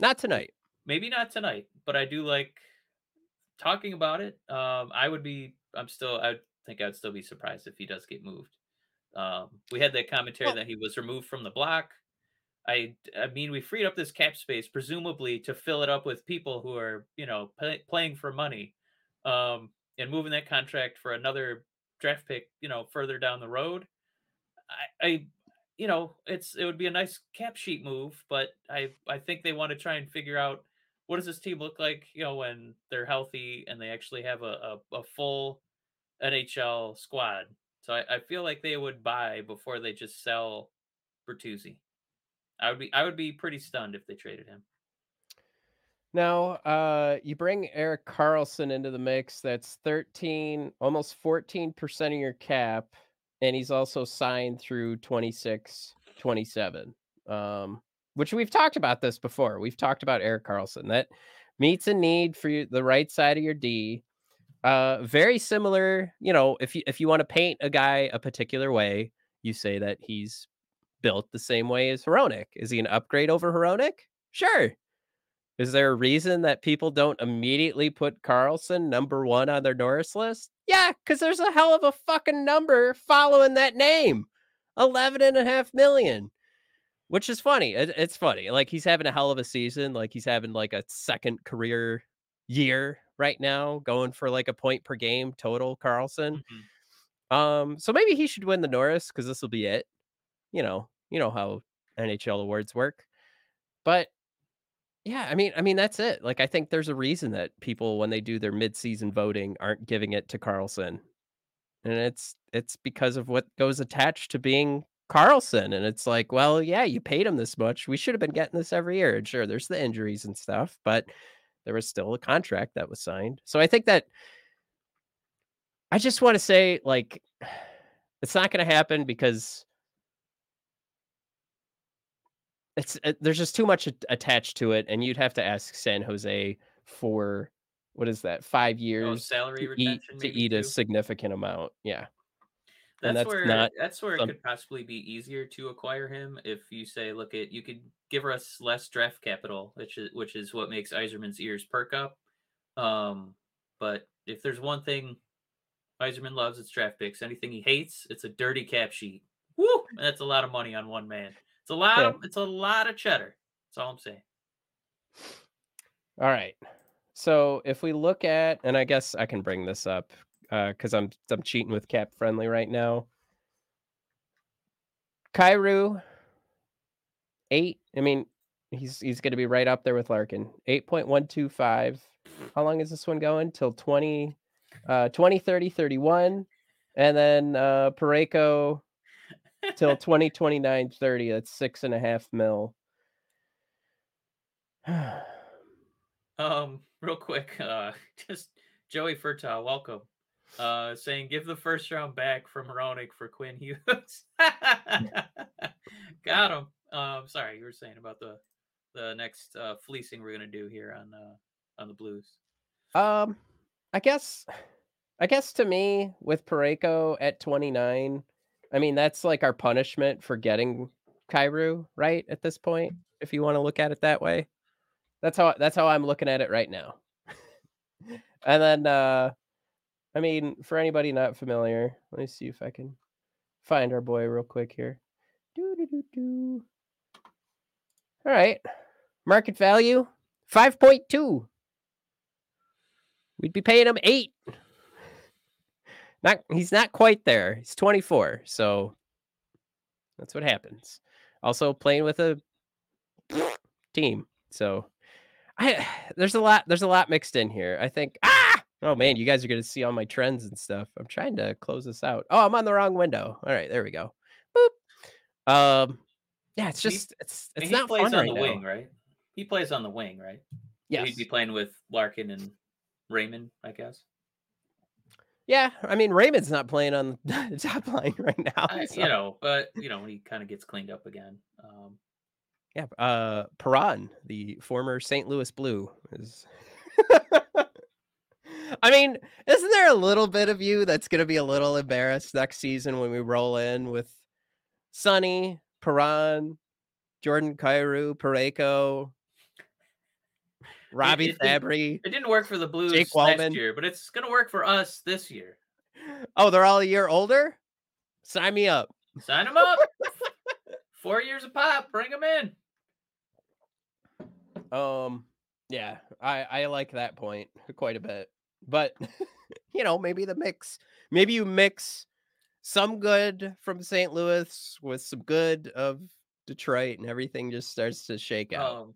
Not tonight. maybe not tonight, but I do like talking about it. Um, I would be. I'm still. I think I'd still be surprised if he does get moved. Um, we had that commentary Well- that he was removed from the block. I. I mean, we freed up this cap space presumably to fill it up with people who are you know play, playing for money, um, and moving that contract for another draft pick. You know, further down the road. I, I you know, it's it would be a nice cap sheet move, but I I think they want to try and figure out what does this team look like, you know, when they're healthy and they actually have a a, a full NHL squad. So I, I feel like they would buy before they just sell Bertuzzi. I would be I would be pretty stunned if they traded him. Now, uh, you bring Erik Karlsson into the mix. That's 13, almost 14% of your cap. And he's also signed through 26, 27. Um, which we've talked about this before. We've talked about Erik Karlsson. That meets a need for you, the right side of your D. Uh, very similar, you know, if you if you want to paint a guy a particular way, you say that he's built the same way as Hronek. Is he an upgrade over Hronek? Sure. Is there a reason that people don't immediately put Karlsson number one on their Norris list? Yeah, because there's a hell of a fucking number following that name 11 and a half million, which is funny. It, it's funny. Like he's having a hell of a season. Like he's having like a second career year right now, going for like a point per game total, Karlsson. Mhm. Um, so maybe he should win the Norris because this will be it. You know, you know how NHL awards work. But yeah, I mean, I mean that's it. Like I think there's a reason that people when they do their midseason voting aren't giving it to Karlsson. And it's it's because of what goes attached to being Karlsson. And it's like, well, yeah, you paid him this much. We should have been getting this every year. And sure, there's the injuries and stuff, but there was still a contract that was signed. So I think that I just want to say, like, it's not going to happen because it's uh, there's just too much attached to it, and you'd have to ask San Jose for what is that five years salary to eat retention to eat a significant amount. Yeah, That's, that's where not that's where it could possibly be easier to acquire him if you say, look at you could give us less draft capital, which is which is what makes Yzerman's ears perk up. Um, but if there's one thing Yzerman loves, it's draft picks. Anything he hates, it's a dirty cap sheet. Woo! That's a lot of money on one man. It's a lot Yeah. of it's a lot of cheddar. That's all I'm saying. All right. So if we look at, and I guess I can bring this up because I'm I'm cheating with cap friendly right now. Kyrou, eight. I mean, he's he's going to be right up there with Larkin. Eight point one two five. How long is this one going? Till 20, uh, 20, 30, 31. and then uh, Parayko till 2029, 30. That's six and a half mil. Um, real quick, uh, just Joey Furtaw, welcome. Uh, saying give the first round back from Hronek for Quinn Hughes. Got him. Um, sorry, you were saying about the the next uh, fleecing we're gonna do here on uh, on the Blues. Um, I guess, I guess to me with Parayko at 29, I mean that's like our punishment for getting Kyrou right at this point. If you want to look at it that way, that's how that's how I'm looking at it right now. and then, uh, I mean, for anybody not familiar, let me see if I can find our boy real quick here. All right, market value five point two. We'd be paying him eight. Not he's not quite there. He's 24, so that's what happens. Also playing with a team. So I there's a lot there's a lot mixed in here. I think ah oh man, you guys are gonna see all my trends and stuff. I'm trying to close this out. Oh, I'm on the wrong window. All right, there we go. Boop. Um yeah, it's just it's it's he not plays fun on right the now. wing, right? He plays on the wing, right? Yes. He'd be playing with Larkin and Raymond, I guess. Yeah, I mean Raymond's not playing on the top line right now. I, so- you know, but you know, he kind of gets cleaned up again. Um, Yeah, uh Perron, the former St. Louis Blue is I mean, isn't there a little bit of you that's going to be a little embarrassed next season when we roll in with Sonny, Perron, Jordan Kyrou, Parayko, Robbie it didn't- It didn't work for the Blues Jake last year, but it's gonna work for us this year. Oh, they're all a year older? Sign me up. Sign them up. Four years of pop, bring them in. Um, yeah, I I like that point quite a bit. But you know, maybe the mix, maybe you mix some good from St. Louis with some good of Detroit, and everything just starts to shake out. Um,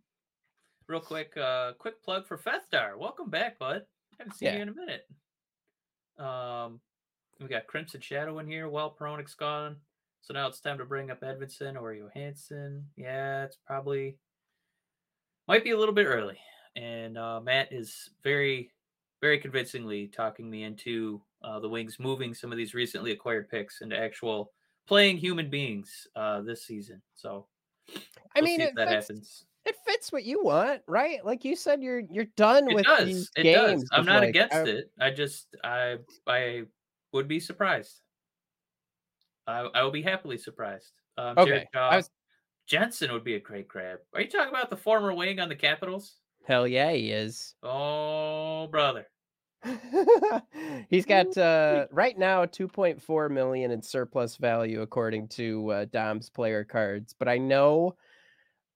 real quick, uh, quick plug for Festar. Welcome back, bud. Haven't seen Yeah. you in a minute. Um, we got Crimson Shadow in here. Well, Hronek's gone, so now it's time to bring up Edvinsson or Johansson. Yeah, it's probably might be a little bit early, and uh, Matt is very, very convincingly talking me into uh, the Wings moving some of these recently acquired picks into actual playing human beings uh, this season. So I we'll mean, that happens. It fits what you want, right? Like you said, you're you're done It with does. these It games. does. I'm not like, against I- it. I just I I would be surprised. I I will be happily surprised. Um, Okay, I was Jensen would be a great grab. Are you talking about the former wing on the Capitals? Hell yeah, he is. Oh, brother. He's got uh, right now 2.4 million in surplus value according to uh, Dom's player cards. But I know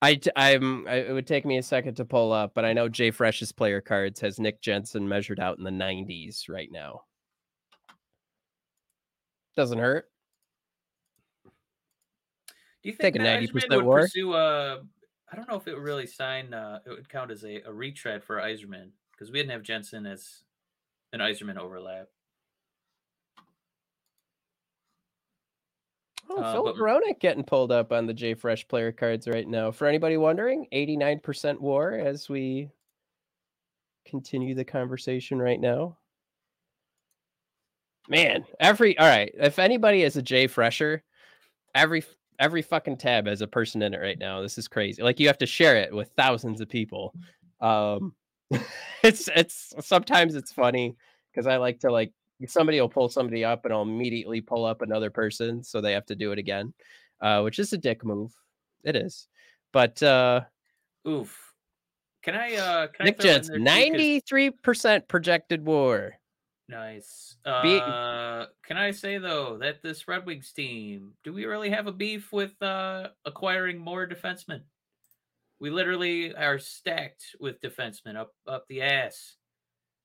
I I'm I, it would take me a second to pull up, but I know JFresh's player cards has Nick Jensen measured out in the 90s right now. Doesn't hurt. Do you Take think a 90% would war. pursue uh I don't know if it would really sign uh it would count as a, a retread for Yzerman because we didn't have Jensen as an Yzerman overlap. Oh, Uh, Philip but- Hronek getting pulled up on the JFresh player cards right now. For anybody wondering, 89% war as we continue the conversation right now. Man, every all right. If anybody is a J Fresher, every every fucking tab has a person in it right now. This is crazy. Like you have to share it with thousands of people. Um it's it's sometimes it's funny because I like to like somebody will pull somebody up and I'll immediately pull up another person so they have to do it again. Uh which is a dick move. It is. But uh Oof. Can I uh can Nick I Jets too, 'cause- 93% projected war. Nice. Uh, can I say though that this Red Wings team, do we really have a beef with uh, acquiring more defensemen? We literally are stacked with defensemen up up the ass.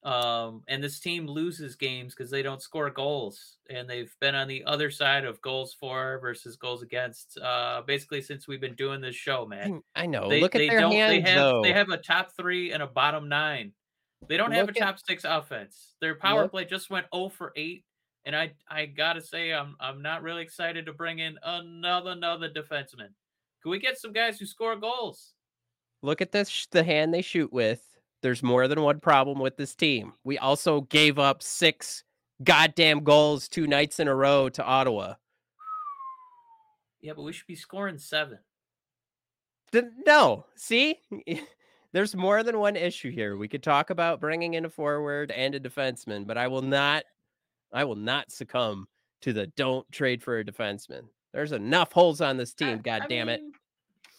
Um, and this team loses games because they don't score goals, and they've been on the other side of goals for versus goals against. Uh, basically since we've been doing this show, man. I, know. They, Look at they their don't. hands they have though. they have a top three and a bottom nine. They don't have a Look at- top six offense. Their power Look- play just went 0 for 8. And I I gotta say I'm I'm not really excited to bring in another another defenseman. Can we get some guys who score goals? Look at this the hand they shoot with. There's more than one problem with this team. We also gave up six goddamn goals two nights in a row to Ottawa. Yeah, but we should be scoring seven. Th- No, see, there's more than one issue here. We could talk about bringing in a forward and a defenseman, but I will not, I will not succumb to the don't trade for a defenseman. There's enough holes on this team. I- God I damn it!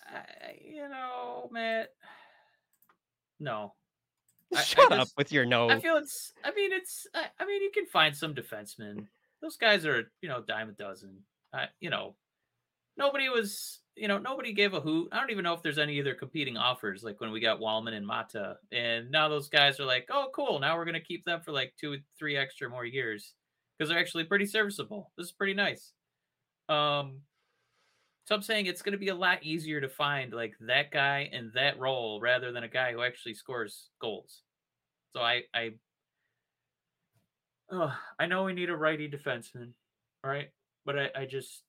I, you know, Matt. No, I- I Shut up just- with your no. I feel it's. I mean, it's. I, I mean, you can find some defensemen. Those guys are, you know, dime a dozen. I, you know, nobody was, you know, nobody gave a hoot. I don't even know if there's any other competing offers. Like when we got Walman and Mata, and now those guys are like, oh, cool. Now we're gonna keep them for like two, three extra more years because they're actually pretty serviceable. This is pretty nice. Um, so I'm saying it's going to be a lot easier to find like that guy in that role rather than a guy who actually scores goals. So I I oh, I know we need a righty defenseman, all right? But I, I just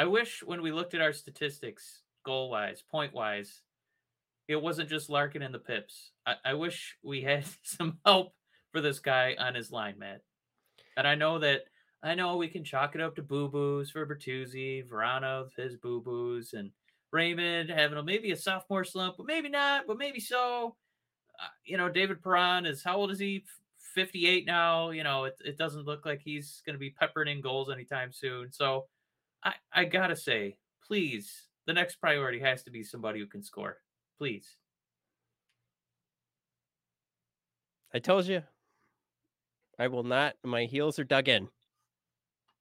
I wish when we looked at our statistics, goal wise, point wise, it wasn't just Larkin and the Pips. I, I wish we had some help for this guy on his line, Matt. And I know that I know we can chalk it up to boo boos for Bertuzzi, Vrana with his boo boos, and Raymond having a, maybe a sophomore slump, but maybe not, but maybe so. Uh, you know, David Perron is how old is he? 58 now. You know, it, it doesn't look like he's going to be peppering in goals anytime soon. So I, I got to say, please, the next priority has to be somebody who can score. Please. I told you. I will not. My heels are dug in.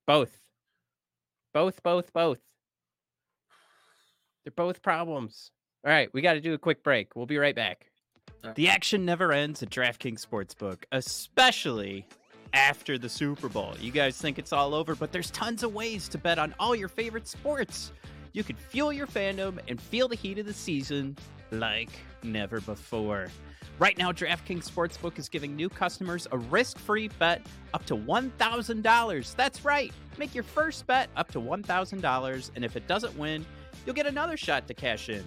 Both. Both, both, both. They're both problems. All right, we got to do a quick break. We'll be right back. The action never ends at DraftKings Sportsbook, especially after the Super Bowl. You guys think it's all over, but there's tons of ways to bet on all your favorite sports. You can fuel your fandom and feel the heat of the season like never before. Right now, DraftKings Sportsbook is giving new customers a risk free bet up to $1,000. That's right. Make your first bet up to $1,000, and if it doesn't win, you'll get another shot to cash in.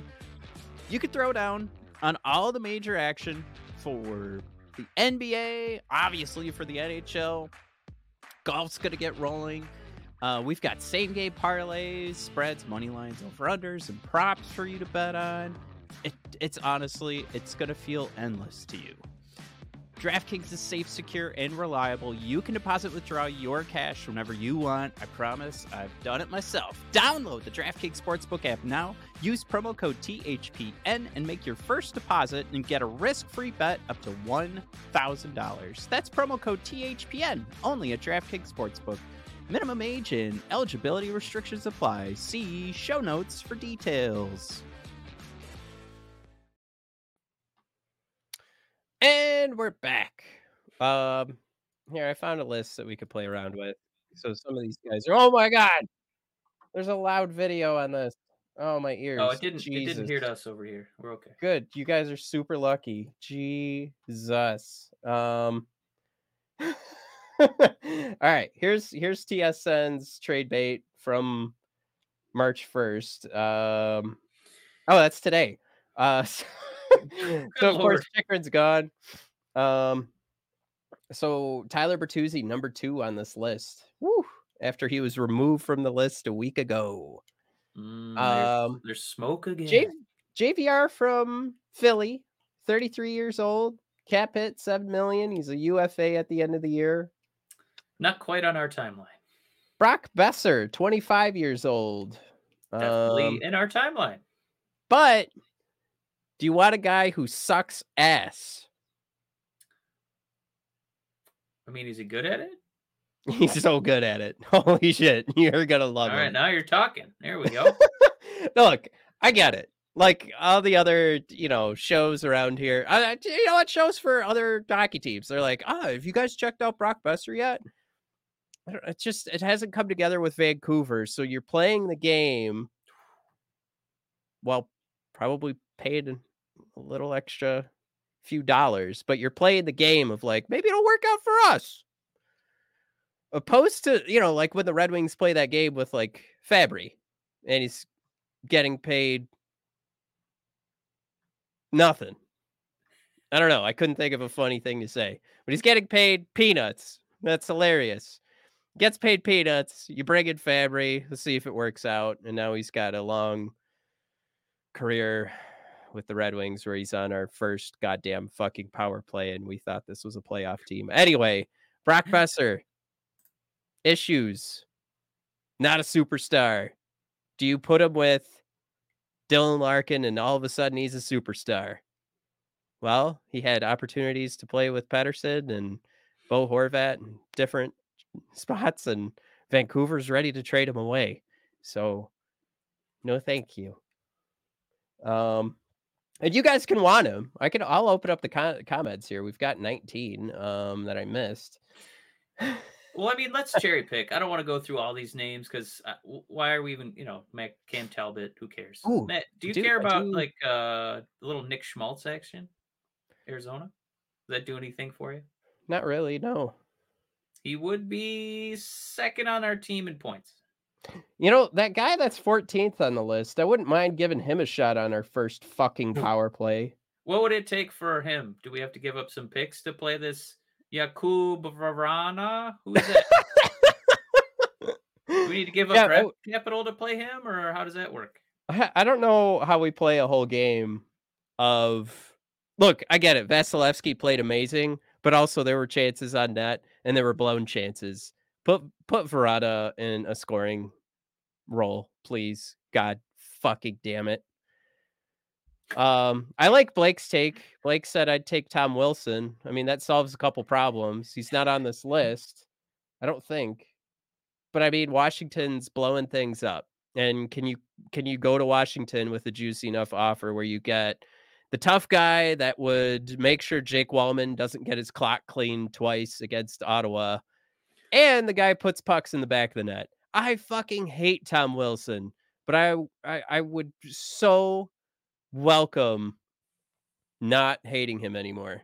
You could throw down on all the major action for the NBA, obviously for the NHL. Golf's going to get rolling. Uh, we've got same game parlays, spreads, money lines, over unders, and props for you to bet on. It, it's honestly, it's going to feel endless to you. DraftKings is safe, secure, and reliable. You can deposit, withdraw your cash whenever you want. I promise. I've done it myself. Download the DraftKings Sportsbook app now. Use promo code THPN and make your first deposit and get a risk-free bet up to $1,000. That's promo code THPN only at DraftKings Sportsbook. Minimum age and eligibility restrictions apply. See show notes for details. And we're back. Um, here I found a list that we could play around with. So some of these guys are. Oh my god! There's a loud video on this. Oh my ears. Oh, it didn't. It didn't hear us over here. We're okay. Good. You guys are super lucky. Jesus. Um. All right. Here's here's TSN's trade bait from March first. Um. Oh, that's today. Uh. So, so of course, Chychrun's gone. Um. So Tyler Bertuzzi, number two on this list. Woo! After he was removed from the list a week ago. Mm, there's, Um. there's smoke again. J- JVR from Philly, 33 years old, cap hit 7 million. He's a UFA at the end of the year. Not quite on our timeline. Brock Boeser, 25 years old. Definitely Um, in our timeline. but do you want a guy who sucks ass? I mean, is he good at it? He's so good at it. Holy shit. You're going to love it. All right, him. now you're talking. There we go. Look, I get it. Like all the other, you know, shows around here. I, you know what shows for other hockey teams? They're like, ah, have you guys checked out Brock Boeser yet? It just it hasn't come together with Vancouver. So you're playing the game while probably paid a little extra few dollars, but you're playing the game of like maybe it'll work out for us. Opposed to you know like when the Red Wings play that game with like Fabbri, and he's getting paid nothing. I don't know. I couldn't think of a funny thing to say, but he's getting paid peanuts. That's hilarious. Gets paid peanuts. You bring in Fabbri. Let's see if it works out. And now he's got a long career with the Red Wings where he's on our first goddamn fucking power play, and we thought this was a playoff team. Anyway, Brock Boeser, issues. Not a superstar. Do you put him with Dylan Larkin and all of a sudden he's a superstar? Well, he had opportunities to play with Pettersson and Bo Horvat and different spots, and Vancouver's ready to trade him away. So, no, thank you. Um, and you guys can want him. I can. I'll open up the com- comments here. We've got 19 um, that I missed. Well, I mean, let's cherry pick. I don't want to go through all these names because uh, why are we even, you know, Mac Cam Talbot? Who cares? Ooh, Matt, do you do- care about do- like uh little Nick Schmaltz action? Arizona? Does that do anything for you? Not really. No. He would be second on our team in points. You know, that guy that's 14th on the list, I wouldn't mind giving him a shot on our first fucking hmm. power play. What would it take for him? Do we have to give up some picks to play this Jakub Vrana? Who's that? We need to give up Yeah, draft oh- capital to play him, or how does that work? I I don't know how we play a whole game of. Look, I get it. Vasilevskiy played amazing, but also there were chances on net and there were blown chances. Put put Vrana in a scoring role, please. God fucking damn it. Um, I like Blake's take. Blake said I'd take Tom Wilson. I mean, that solves a couple problems. He's not on this list, I don't think. But I mean, Washington's blowing things up. And can you can you go to Washington with a juicy enough offer where you get the tough guy that would make sure Jake Walman doesn't get his clock cleaned twice against Ottawa, and the guy puts pucks in the back of the net. I fucking hate Tom Wilson, but I I, I would so welcome not hating him anymore.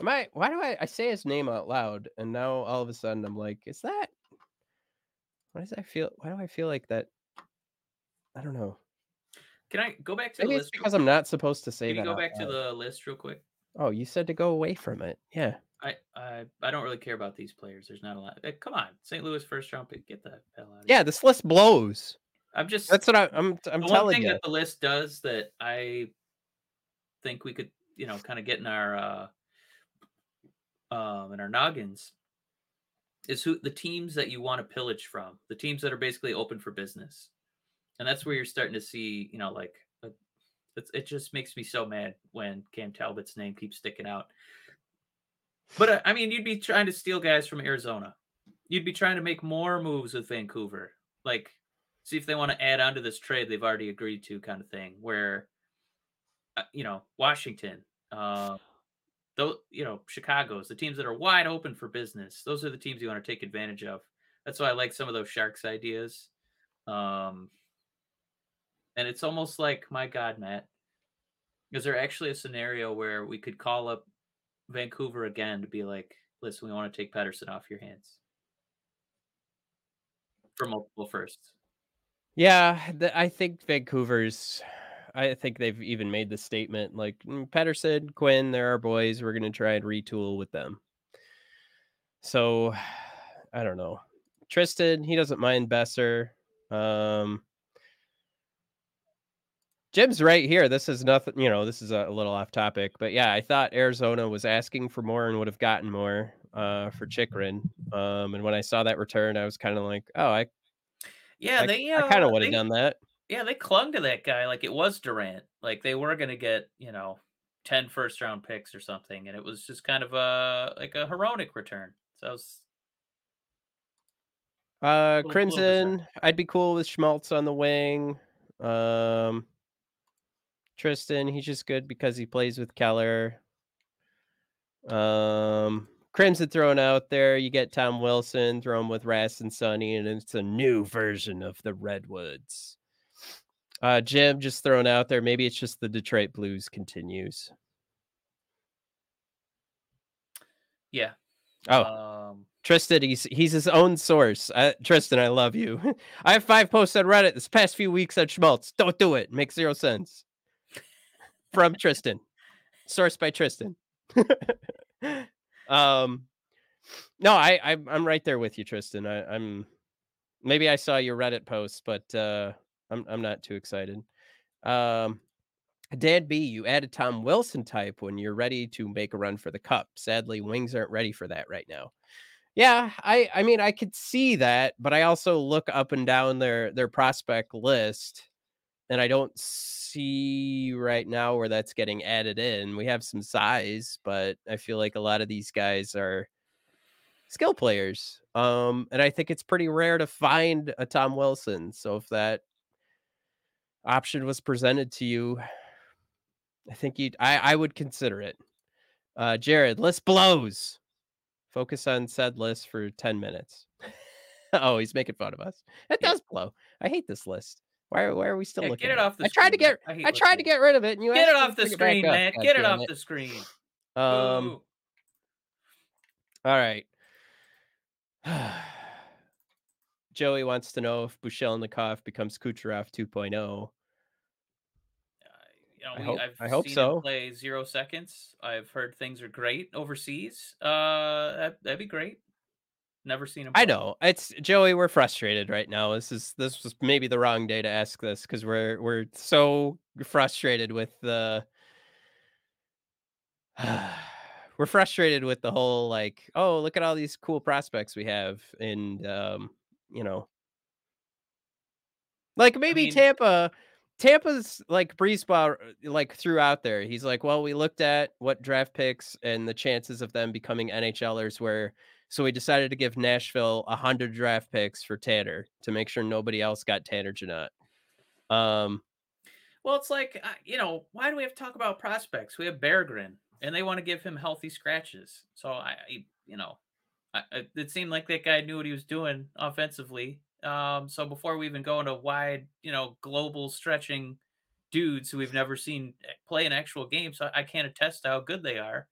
Am I? Why do I? I say his name out loud, and now all of a sudden I'm like, is that? Why does I feel? Why do I feel like that? I don't know. Can I go back to Maybe the list? because I'm not supposed to say Can you go back to the list real quick? Oh, you said to go away from it. Yeah. I I, I don't really care about these players. There's not a lot. eh, come on, St. Louis first round pick. Get the hell out of Yeah. here. This list blows. I'm just That's what I, I'm. I'm the one telling thing you. that the list does that I think we could, you know, kind of get in our uh um, in our noggins is who the teams that you want to pillage from, the teams that are basically open for business, and that's where you're starting to see, you know, like it's, it just makes me so mad when Cam Talbot's name keeps sticking out. But uh, I mean, you'd be trying to steal guys from Arizona. You'd be trying to make more moves with Vancouver, like see if they want to add on to this trade they've already agreed to, kind of thing. Where, uh, you know, Washington, uh, those you know chicago's the teams that are wide open for business those are the teams you want to take advantage of that's why i like some of those sharks ideas um and it's almost like my god matt is there actually a scenario where we could call up vancouver again to be like listen we want to take Pettersson off your hands for multiple firsts Yeah, the, I think Vancouver's. I think they've even made the statement like "Mm, Pettersson, Quinn, they're our boys. We're going to try and retool with them. So, I don't know. Tristan, he doesn't mind Boeser. Um, Jim's right here. This is nothing, you know, this is a, little off topic, but yeah, I thought Arizona was asking for more and would have gotten more uh, for Chychrun. Um, and when I saw that return, I was kind of like, oh, I, yeah I, they I kind uh, of would have done that. Yeah, they clung to that guy like it was Durant. Like they were gonna get, you know, 10 first round picks or something, and it was just kind of a like a heroic return. So was, Uh. Crimson, I'd be cool with Schmaltz on the wing. Um, Tristan, he's just good because he plays with Keller. Um, Crimson thrown out there. You get Tom Wilson, thrown with Ras and Sonny, and it's a new version of the Redwoods. Uh, Jim just thrown out there. Maybe it's just the Detroit Blues continues. yeah. Oh, Um Tristan, he's he's his own source. Uh, Tristan, I love you. I have five posts on Reddit this past few weeks on Schmaltz. Don't do it. Makes zero sense. From Tristan, sourced by Tristan. um, no, I, I I'm right there with you, Tristan. I, I'm maybe I saw your Reddit post, but uh, I'm I'm not too excited. Um, Dan B, you added Tom Wilson type when you're ready to make a run for the cup. Sadly, wings aren't ready for that right now. Yeah, I I mean I could see that, but I also look up and down their their prospect list and I don't see right now where that's getting added in. We have some size, but I feel like a lot of these guys are skill players. Um and I think it's pretty rare to find a Tom Wilson. So if that option was presented to you, I think you I I would consider it. Uh Jared, list blows. Focus on said list for 10 minutes. oh, he's making fun of us. It Yeah. does blow. I hate this list. Why are, why are we still Yeah, looking get it off the I tried to get. I I tried to get rid of it and you get it off the screen, man. Get it off damn the screen. Um Boo. all right. Joey wants to know if Buchelnikov becomes Kucherov 2.0. Uh, you know, I we, hope- I've I hope seen so. play zero seconds. I've heard things are great overseas. Uh, that, that'd be great. Never seen him. I know. It's Joey, we're frustrated right now. This is this was maybe the wrong day to ask this because we're we're so frustrated with the we're frustrated with the whole like, oh, look at all these cool prospects we have. And um, you know, like maybe mean- Tampa Tampa's like BriseBois like threw out there. He's like, well, we looked at what draft picks and the chances of them becoming NHLers were. So we decided to give Nashville a hundred draft picks for Tanner to make sure nobody else got Tanner Jeannot. Um, Well, it's like uh, you know, why do we have to talk about prospects? We have Berggren, and they want to give him healthy scratches. So I, I you know, I, it seemed like that guy knew what he was doing offensively. Um, so before we even go into wide, you know, global stretching dudes who we've never seen eh, play an actual game, so I can't attest to how good they are.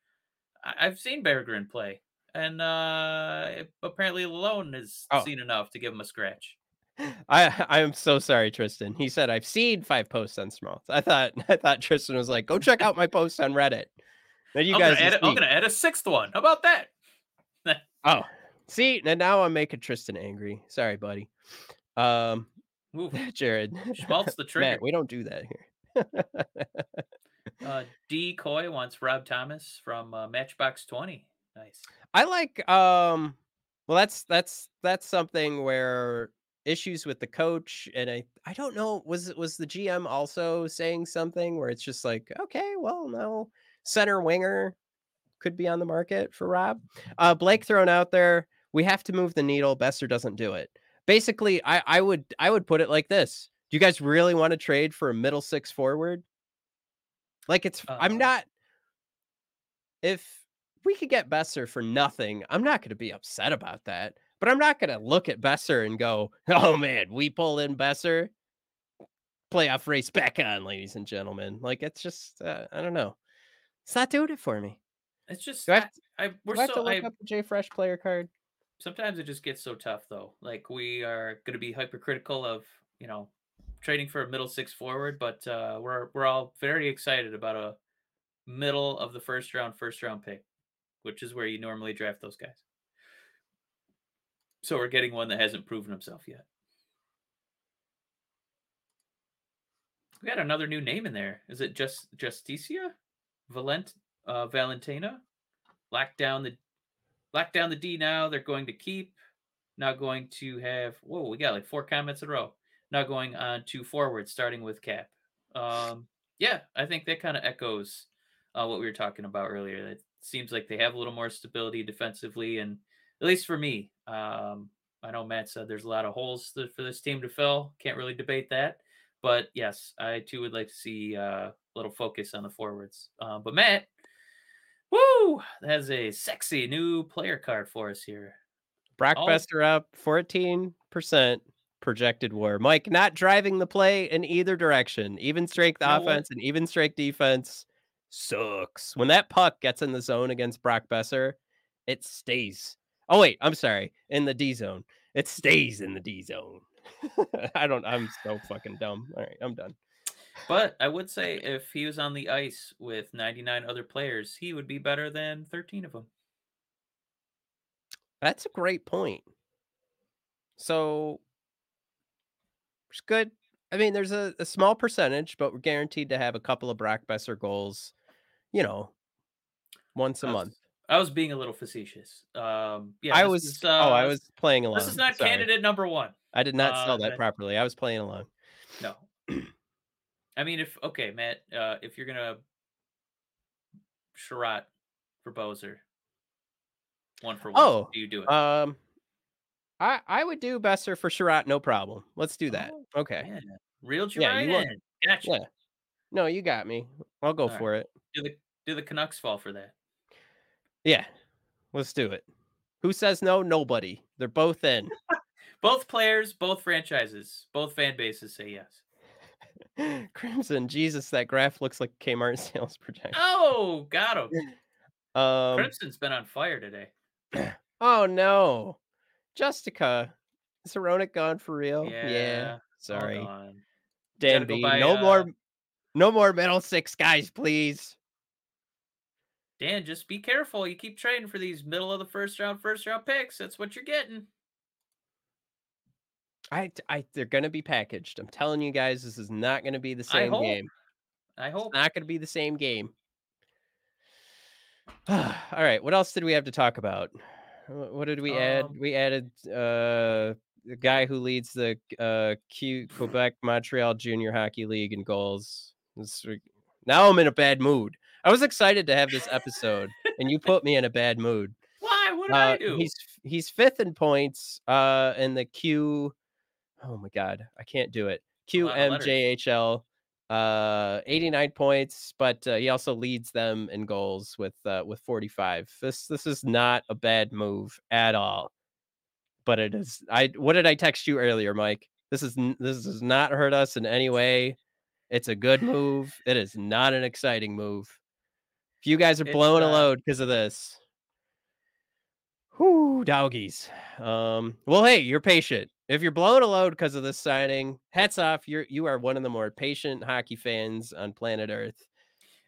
I, I've seen Berggren play, and uh, apparently Malone has Oh. seen enough to give him a scratch. I I am so sorry, Tristan. He said I've seen five posts on Small. I thought I thought Tristan was like, go check out my post on Reddit. Then you I'm, guys gonna add, I'm gonna add a sixth one. How about that? Oh, see, and now I'm making Tristan angry. Sorry, buddy. Um, Oof. Jared, Schmaltz the trigger. Matt, we don't do that here. Uh, D. Coy wants Rob Thomas from uh, Matchbox 20. Nice. I like um well that's that's that's something where issues with the coach and I I don't know was it was the GM also saying something where it's just like okay well no center winger could be on the market for Rob. Uh Blake thrown out there we have to move the needle Boeser doesn't do it. Basically I I would I would put it like this. Do you guys really want to trade for a middle six forward? Like it's Uh, I'm not if we could get Boeser for nothing, I'm not going to be upset about that. But I'm not going to look at Boeser and go, "Oh man, we pull in Boeser, playoff race back on, ladies and gentlemen." Like it's just, uh, I don't know, it's not doing it for me. It's just Do I I, have I we're Do I have to look I up the JFresh player card? sometimes it just gets so tough though. Like we are going to be hypercritical of you know trading for a middle six forward, but uh, we're we're all very excited about a middle of the first round first round pick, which is where you normally draft those guys. So we're getting one that hasn't proven himself yet. We got another new name in there. Is it just Justicia? Valent uh Valentina? Lock down the lock down the D now. They're going to keep. Now going to have whoa, we got like four comments in a row. Now going on to forward, starting with Cap. Um, yeah, I think that kind of echoes uh, what we were talking about earlier. It seems like they have a little more stability defensively, and at least for me, um, I know Matt said there's a lot of holes th- for this team to fill. Can't really debate that, but yes, I too would like to see uh, a little focus on the forwards. Uh, but Matt, woo, that's a sexy new player card for us here. Brock All- Boeser up 14% projected war. Mike not driving the play in either direction. Even strength You know what? offense and even strength defense sucks. When that puck gets in the zone against Brock Boeser, it stays. Oh wait, I'm sorry. In the D zone. It stays in the D zone. I don't I'm so fucking dumb. All right, I'm done. But I would say if he was on the ice with 99 other players, he would be better than 13 of them. That's a great point. So it's good. I mean, there's a, a small percentage, but we're guaranteed to have a couple of Brock Boeser goals, you know, once a I was- month. I was being a little facetious. Um, yeah, I was is, oh, I uh, was playing along. This is not Sorry. candidate number one. I did not uh, that that- properly. I was playing along. No. I mean, if okay, Matt, uh, if you're gonna Chiarot for Boeser, one for one, Oh, do you do it? Um, I I would do Boeser for Chiarot, no problem. Let's do that. Oh, okay. yeah, reeled you yeah, you in. Gotcha. Yeah. No, you got me. I'll go All right. for it. Do the do the Canucks fall for that? Yeah, let's do it. Who says no? Nobody. They're both in. Both players, both franchises, both fan bases say yes. Crimson, Jesus, that graph looks like Kmart sales projection. Oh, got him. Um, Crimson's been on fire today. oh no, Justica, is Saronic gone for real? Yeah, hold sorry, on. Dan B. by, no uh, more, no more middle six guys, please. Dan, just be careful. You keep trading for these middle of the first round, first round picks. That's what you're getting. I, I, they're gonna be packaged. I'm telling you guys, this is not gonna be the same hope. game. I hope. Not gonna be the same game. All right, what else did we have to talk about? What did we add? Um, We added uh the guy who leads the uh Q Quebec Montreal Junior Hockey League in goals. This now I'm in a bad mood. I was excited to have this episode, and you put me in a bad mood. Why? What did Uh, I do? he's he's fifth in points uh in the Q. Oh my god, I can't do it. QMJHL, uh, 89 points, but uh, he also leads them in goals with uh, with 45. This this is not a bad move at all. But it is. I what did I text you earlier, Mike? This is this does not hurt us in any way. It's a good move. It is not an exciting move. If you guys are It's, blowing a uh, load because of this, whoo, doggies. Um, well, hey, you're patient. If you're blowing a load because of this signing, hats off. You're you are one of the more patient hockey fans on planet Earth.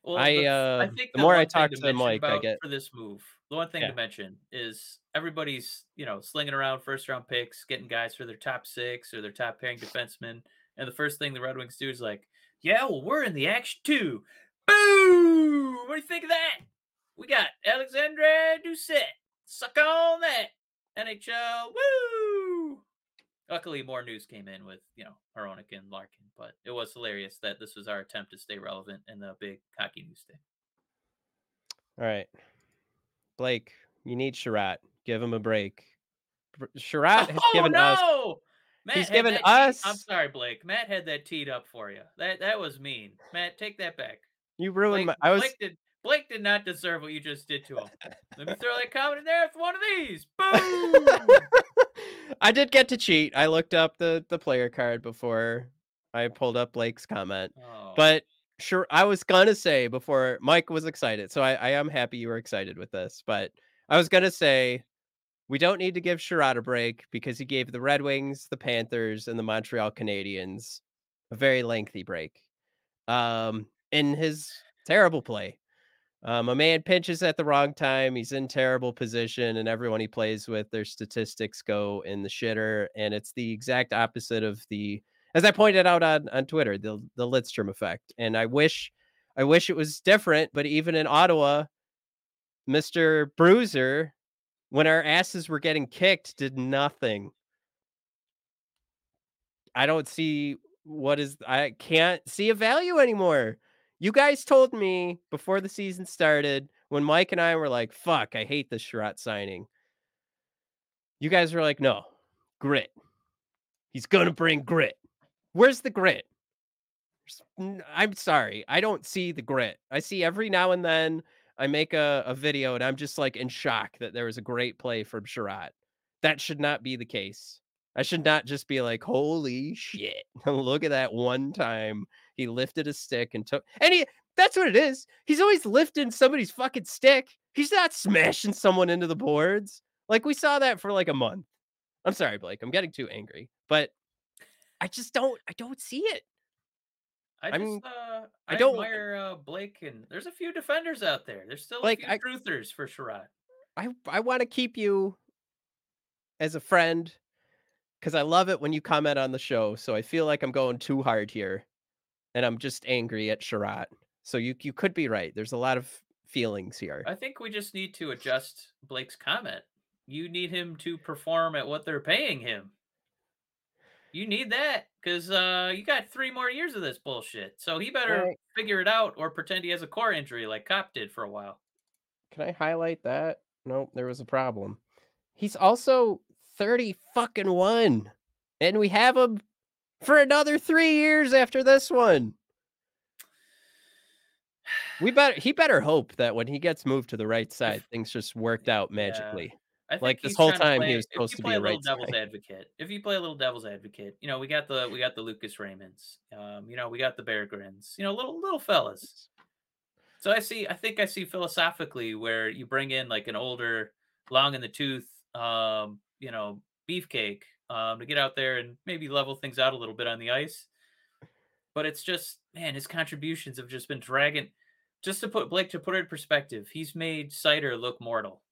Well, I, the, f- uh, think the more I talk to to Mike, I get- for this move. The one thing Yeah. to mention is everybody's you know slinging around first round picks, getting guys for their top six or their top pairing defensemen, and the first thing the Red Wings do is like, yeah, well, we're in the action too. Boom! What do you think of that? we got Alexandre Doucet. Suck on that. NHL. Woo! Luckily, more news came in with, you know, Hronek and Larkin, but it was hilarious that this was our attempt to stay relevant in the big hockey news day. All right. Blake, you need Chiarot. Give him a break. Chiarot has oh, given no! us Matt He's given us. teed- I'm sorry, Blake. Matt had that teed up for you. That that was mean. Matt, take that back. you ruined Blake, my I was Blake did Blake did not deserve what you just did to him. Let me throw that comment in there with one of these. Boom! I did get to cheat. I looked up the the player card before I pulled up Blake's comment. Oh, But sure I was gonna say before Mike was excited. So I, I am happy you were excited with this, but I was gonna say we don't need to give Chiarot a break because he gave the Red Wings, the Panthers, and the Montreal Canadiens a very lengthy break. Um in his terrible play. Um, a man pinches at the wrong time. He's in terrible position, and everyone he plays with, their statistics go in the shitter. And it's the exact opposite of the, as I pointed out on on Twitter, the the Lidstrom effect. And I wish, I wish it was different. But even in Ottawa, Mister Bruiser, when our asses were getting kicked, did nothing. I don't see what is. I can't see a value anymore. You guys told me before the season started when Mike and I were like, fuck, I hate this Chiarot signing. You guys were like, no, grit. He's going to bring grit. Where's the grit? I'm sorry. I don't see the grit. I see every now and then I make a, a video and I'm just like in shock that there was a great play from Chiarot. That should not be the case. I should not just be like, holy shit. Look at that one time he lifted a stick and took and he that's what it is. He's always lifting somebody's fucking stick. He's not smashing someone into the boards. Like we saw that for like a month. I'm sorry, Blake. I'm getting too angry. But I just don't I don't see it. I just mean, uh, I I, don't- admire uh, Blake, and there's a few defenders out there. There's still Like, a few I- truthers for Chiarot. I I want to keep you as a friend because I love it when you comment on the show. So I feel like I'm going too hard here, and I'm just angry at Chiarot. So you you could be right. There's a lot of feelings here. I think we just need to adjust Blake's comment. You need him to perform at what they're paying him. You need that because uh, you got three more years of this bullshit. So he better Right. figure it out or pretend he has a core injury like Cop did for a while. Can I highlight that? Nope, there was a problem. He's also 30 fucking one. And we have him for another three years after this one. We better he better hope that when he gets moved to the right side, things just worked out magically. Think Like, this whole time he was supposed to be a right devil's advocate. If you play a little devil's advocate, you know we got the we got the Lucas Raymonds, um, you know we got the Berggrens, you know little little fellas. So I see, I think I see philosophically where you bring in like an older, long in the tooth, um, you know, beefcake um, to get out there and maybe level things out a little bit on the ice. But it's just, man, his contributions have just been dragging. Just to put Blake to put it in perspective, he's made Seider look mortal.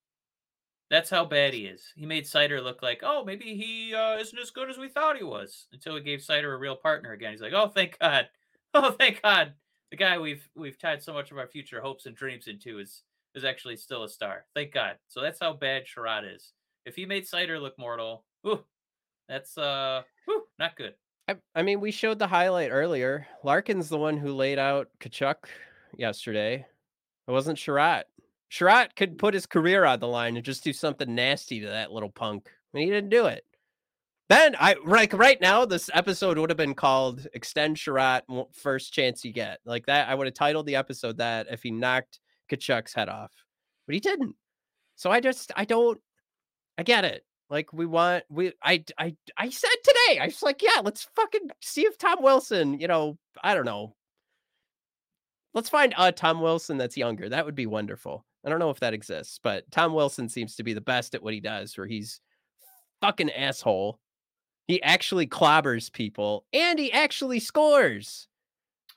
That's how bad he is. He made Seider look like, oh, maybe he uh, isn't as good as we thought he was. Until he gave Seider a real partner again. He's like, oh, thank God. Oh, thank God. The guy we've we've tied so much of our future hopes and dreams into is is actually still a star. Thank God. So that's how bad Chiarot is. If he made Seider look mortal, whew, that's uh, whew, not good. I, I mean, we showed the highlight earlier. Larkin's the one who laid out Tkachuk yesterday. It wasn't Chiarot. Chiarot could put his career on the line and just do something nasty to that little punk. And he didn't do it. Then I like right now this episode would have been called "Extend Chiarot First Chance You Get." Like that, I would have titled the episode that if he knocked Tkachuk's head off, but he didn't. So I just I don't I get it. Like we want we I I I said today I was like yeah let's fucking see if Tom Wilson you know I don't know let's find a Tom Wilson that's younger that would be wonderful I don't know if that exists but Tom Wilson seems to be the best at what he does where he's fucking asshole he actually clobbers people and he actually scores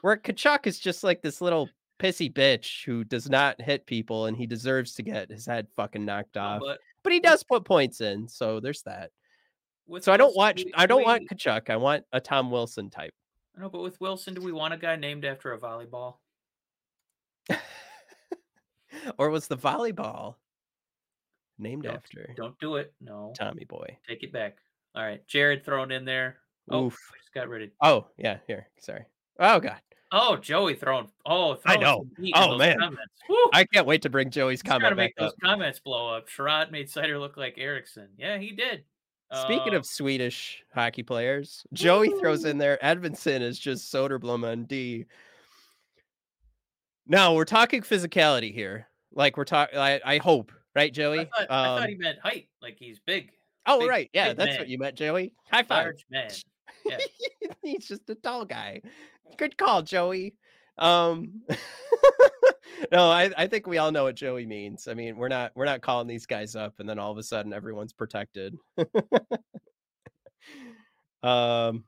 where Tkachuk is just like this little pissy bitch who does not hit people and he deserves to get his head fucking knocked off but but he does put points in, so there's that. So I don't watch. we- I do don't we- want Tkachuk. I want a Tom Wilson type. No, but with Wilson, do we want a guy named after a volleyball? or was the volleyball named Don't- after Don't do it. No. Tommy Boy? Take it back. All right. Jared thrown in there. Oh, Oof. I just got rid of. Oh yeah, here. Sorry. Oh god, Oh, Joey thrown. Oh, I know. some heat in Oh, man. I can't wait to bring Joey's He's trying to make those up. comments blow up. Chiarot made Seider look like Erickson. Yeah, he did. Speaking Uh, of Swedish hockey players, Joey throws in there. Edvinsson is just Soderblom on D. Now we're talking physicality here. Like we're talking. I, I hope, right, I Joey? thought, I thought Um, he meant height, like he's big, oh, big- right. Yeah, that's man. what you meant, Joey. High five. large man. Yeah. He's just a tall guy. Good call, Joey. Um No, I, I think we all know what Joey means. I mean, we're not we're not calling these guys up and then all of a sudden everyone's protected. um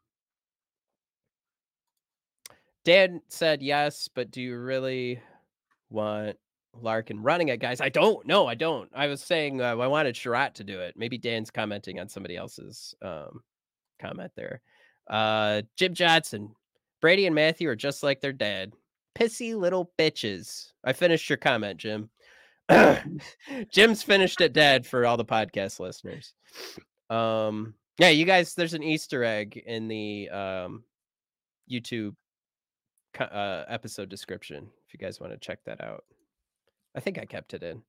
Dan said yes, but do you really want Larkin running it, guys? I don't. No, I don't. I was saying uh, I wanted Chiarot to do it. Maybe Dan's commenting on somebody else's um, comment there. Uh, Jim Johnson, Brady and Matthew are just like their dad. Pissy little bitches. I finished your comment, Jim. Jim's finished it dead for all the podcast listeners. Um, yeah, you guys, there's an Easter egg in the um, YouTube uh, episode description if you guys want to check that out. I think I kept it in.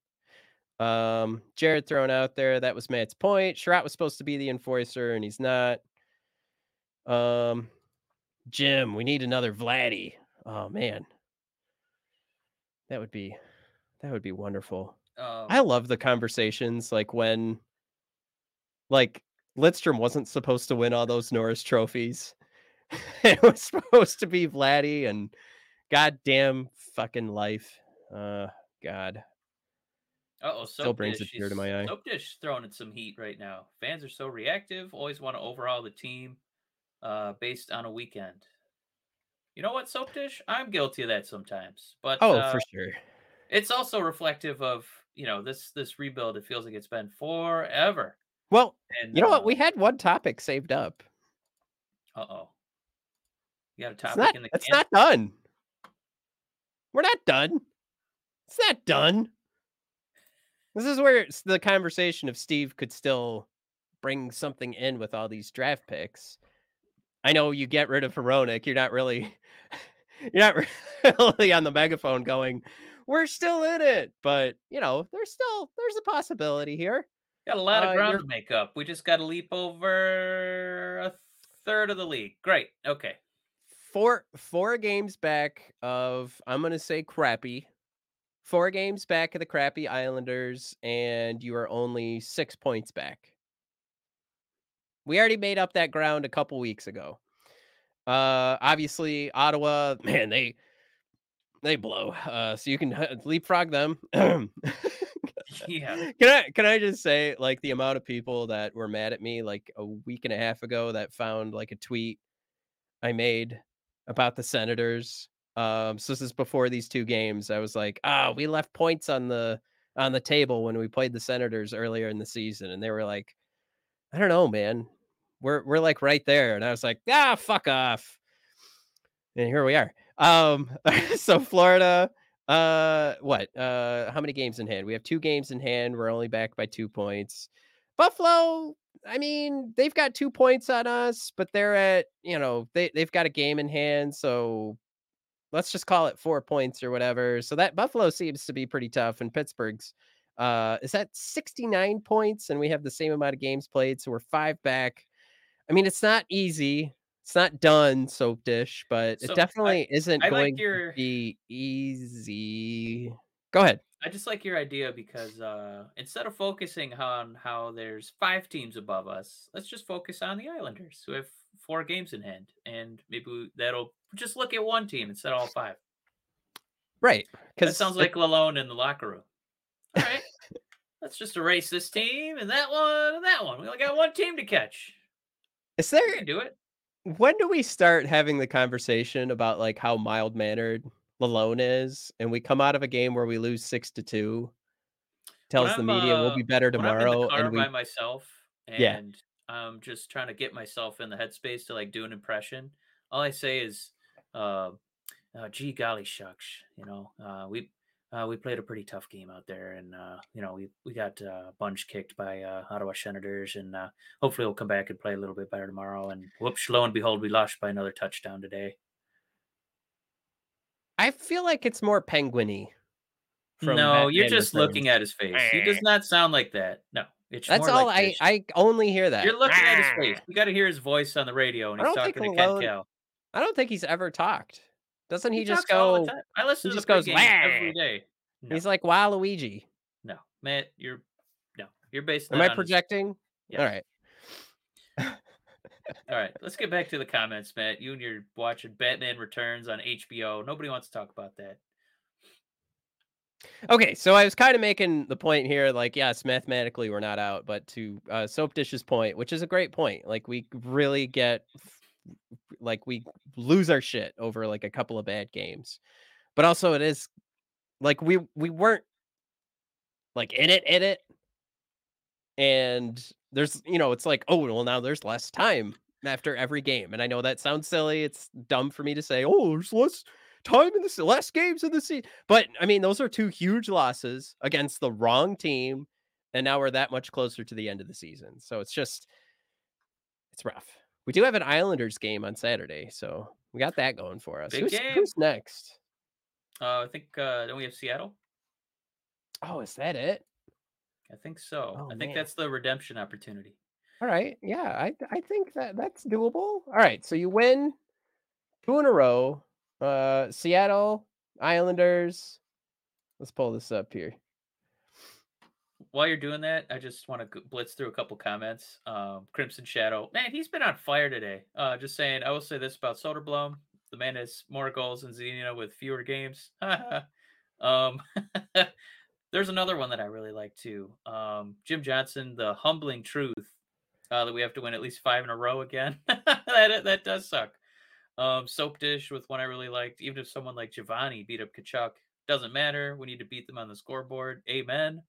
Um, Jared thrown out there. That was Matt's point. Chiarot was supposed to be the enforcer, and he's not. Um, Jim, we need another Vladdy. Oh man, that would be that would be wonderful. Um, I love the conversations like when like Lidstrom wasn't supposed to win all those Norris trophies. it was supposed to be Vladdy and goddamn fucking life. Uh God. Uh-oh, Still Soap brings a tear to my eye. Soap Dish throwing in some heat right now. Fans are so reactive, always want to overhaul the team uh, based on a weekend. You know what, Soap Dish? I'm guilty of that sometimes. But Oh, uh, for sure. it's also reflective of, you know, this this rebuild. It feels like it's been forever. Well, And you know what? uh, We had one topic saved up. Uh-oh. You got a It's topic not in the it's not done. We're not done. It's not done. This is where it's the conversation of Steve could still bring something in with all these draft picks. I know you get rid of Hronek. You're not really you're not really on the megaphone going, we're still in it. But you know, there's still there's a possibility here. Got a lot Uh, of ground you're- to make up. We just got to leap over a third of the league. Great. Okay. Four four games back of I'm gonna say crappy. Four games back of the crappy Islanders, and you are only six points back. We already made up that ground a couple weeks ago. Uh obviously Ottawa, man, they they blow. Uh so you can uh, leapfrog them. Yeah. Can I can I just say like the amount of people that were mad at me like a week and a half ago that found like a tweet I made about the Senators. Um so this is before these two games. I was like, "Ah, we left points on the on the table when we played the Senators earlier in the season." And they were like, "I don't know, man. We're we're like right there." And I was like, "Ah, fuck off." And here we are. Um so Florida uh what? Uh how many games in hand? We have two games in hand. We're only back by 2 points. Buffalo, I mean, they've got 2 points on us, but they're at, you know, they they've got a game in hand, so let's just call it 4 points or whatever. So that Buffalo seems to be pretty tough and Pittsburgh's uh is that 69 points and we have the same amount of games played, so we're 5 back. I mean, it's not easy. It's not done, soap dish, but So, it definitely isn't I like going your- to be easy. Go ahead. I just like your idea because uh, instead of focusing on how there's five teams above us, let's just focus on the Islanders who have four games in hand, and maybe we, that'll just look at one team instead of all five. Right. because it sounds like Lalonde in the locker room. All right, let's just erase this team and that one and that one. We only got one team to catch. is there do it. when do we start having the conversation about like how mild mannered Lalonde is, and we come out of a game where we lose six to two, tells the media we'll uh, be better when I'm in tomorrow, and we by myself Yeah. and I'm just trying to get myself in the headspace to like do an impression. All I say is, uh, uh, "Gee golly shucks," you know, uh, we uh, we played a pretty tough game out there, and uh, you know we we got uh, bunch kicked by uh, Ottawa Senators, and uh, hopefully we'll come back and play a little bit better tomorrow. And whoops, lo and behold, we lost by another touchdown today. I feel like it's more penguiny. No, you're just looking at his face. He does not sound like that. No, it's That's more all like I. I only hear that. You're looking at his face. You got to hear his voice on the radio, and I he's talking to Ken Kal. I don't think he's ever talked. Doesn't he, just all the go? I listen he to just goes, every No, He's like Waluigi. no, Matt, you're no, you're based. Am I projecting? Yes. All right. All right, let's get back to the comments, Matt. You and you're watching Batman Returns on HBO. Nobody wants to talk about that. Okay, so I was kind of making the point here, like, yes, mathematically we're not out, but to uh, Soap Dish's point, which is a great point, like we really get, like, we lose our shit over like a couple of bad games, but also it is, like, we we weren't like in it, in it, and there's, you know, it's like, oh, well, now there's less time after every game, and I know that sounds silly, it's dumb for me to say, oh, there's less time in the less games in the season. But I mean, those are two huge losses against the wrong team, and now we're that much closer to the end of the season. So it's just it's rough. We do have an Islanders game on Saturday, so we got that going for us. Who's, who's next? Uh, I think uh, don't we have Seattle? Oh, is that it? I think so. Oh, I think man. that's the redemption opportunity. All right, yeah, I I think that that's doable. All right, so you win two in a row. Uh, Seattle Islanders. Let's pull this up here. While you're doing that, I just want to blitz through a couple comments. Um, Crimson Shadow, man, he's been on fire today. Uh, just saying, I will say this about Soderblom: the man has more goals than Zadina with fewer games. um, there's another one that I really like too. Um, Jim Johnson, the humbling truth uh, that we have to win at least five in a row again. that that does suck. Um, Soap Dish with one I really liked. Even if someone like Giovanni beat up Tkachuk, doesn't matter. We need to beat them on the scoreboard. Amen.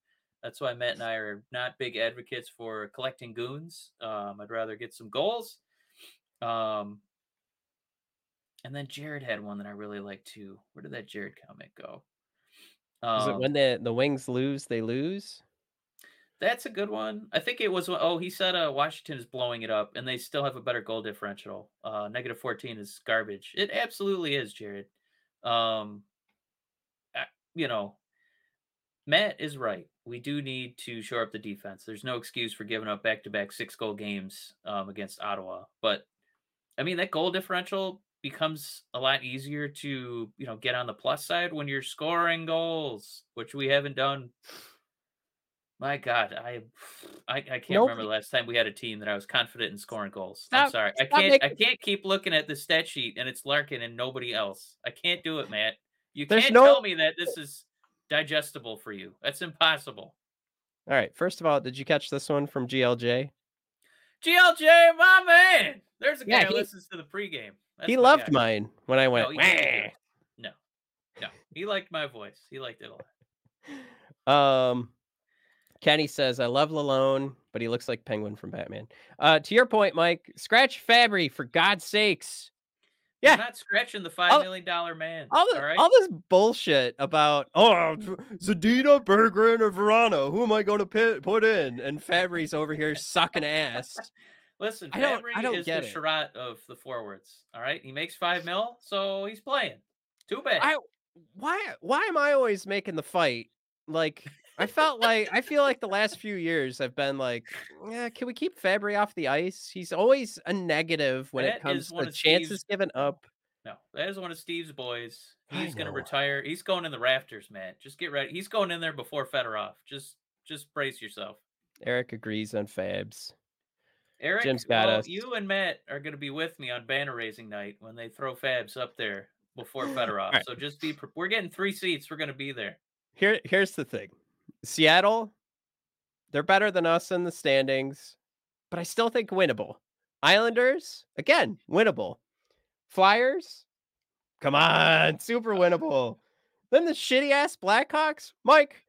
That's why Matt and I are not big advocates for collecting goons. Um, I'd rather get some goals. Um, and then Jared had one that I really liked too. Where did that Jared comment go? Is it Um, when the the Wings lose, they lose? That's a good one. I think it was. Oh, he said uh, Washington is blowing it up, and they still have a better goal differential. Uh, negative fourteen is garbage. It absolutely is, Jared. Um, I- you know, Matt is right. We do need to shore up the defense. There's no excuse for giving up back-to-back six-goal games um, against Ottawa. But I mean, that goal differential becomes a lot easier to you know get on the plus side when you're scoring goals, which we haven't done my God, I I, I can't Nope. remember the last time we had a team that I was confident in scoring goals. Stop- I'm sorry, I can't I can't keep looking at the stat sheet and it's Larkin and nobody else. I can't do it, Matt. You There's can't no- tell me that this is digestible for you. That's impossible. All right. First of all, did you catch this one from GLJ? GLJ, my man. There's a guy Yeah, who listens to the pregame. That's he loved guy. mine when I went. he didn't do "Wah." it. No, no, he liked my voice. He liked it a lot. Um, Kenny says, "I love Lalonde, but he looks like Penguin from Batman." Uh, to your point, Mike, scratch Fabbri for God's sakes. Yeah. not scratching the five All- million dollar man. All, the, all right. all this bullshit about oh Zadina, Berggren, or Vrana. Who am I going to put put in? And Fabbri's over here sucking ass. Listen, I don't- Fabbri I don't is get the it. Chiarot of the forwards. All right, he makes five mil, so he's playing. Too bad. I why why am I always making the fight? Like I felt like I feel like the last few years I've been like, yeah, can we keep Fabbri off the ice? He's always a negative when That it comes to chances Steve's- given up. no, that is one of Steve's boys. He's gonna retire. He's going in the rafters, man. Just get ready. He's going in there before Fedorov. Just, just brace yourself. Eric agrees on Fabs. Eric, Jim's got well, us. you and Matt are going to be with me on banner raising night when they throw Fabs up there before Fedorov. right. So just be. pre- We're getting three seats. We're going to be there. Here here's the thing. Seattle, they're better than us in the standings, but I still think winnable. Islanders, again, winnable. Flyers, come on, super winnable. Then the shitty ass Blackhawks, Mike.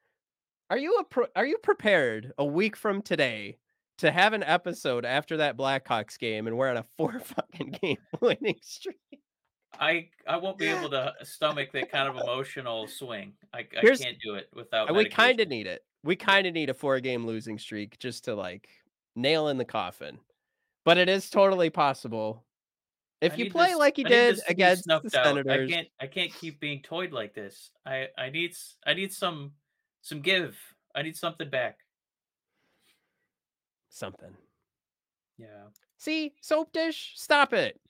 Are you a pro- are you prepared a week from today to have an episode after that Blackhawks game and we're on a four fucking game winning streak? I I won't be able to stomach that kind of emotional swing. I, I Here's- can't do it without. And we kind of need it. We kind of need a four game losing streak just to like nail in the coffin. But it is totally possible. If I you play this- like you I did this to be against the snuffed out. Senators, I can't I can't keep being toyed like this. I I need I need some some give. I need something back. Something. Yeah. See, soap dish, stop it.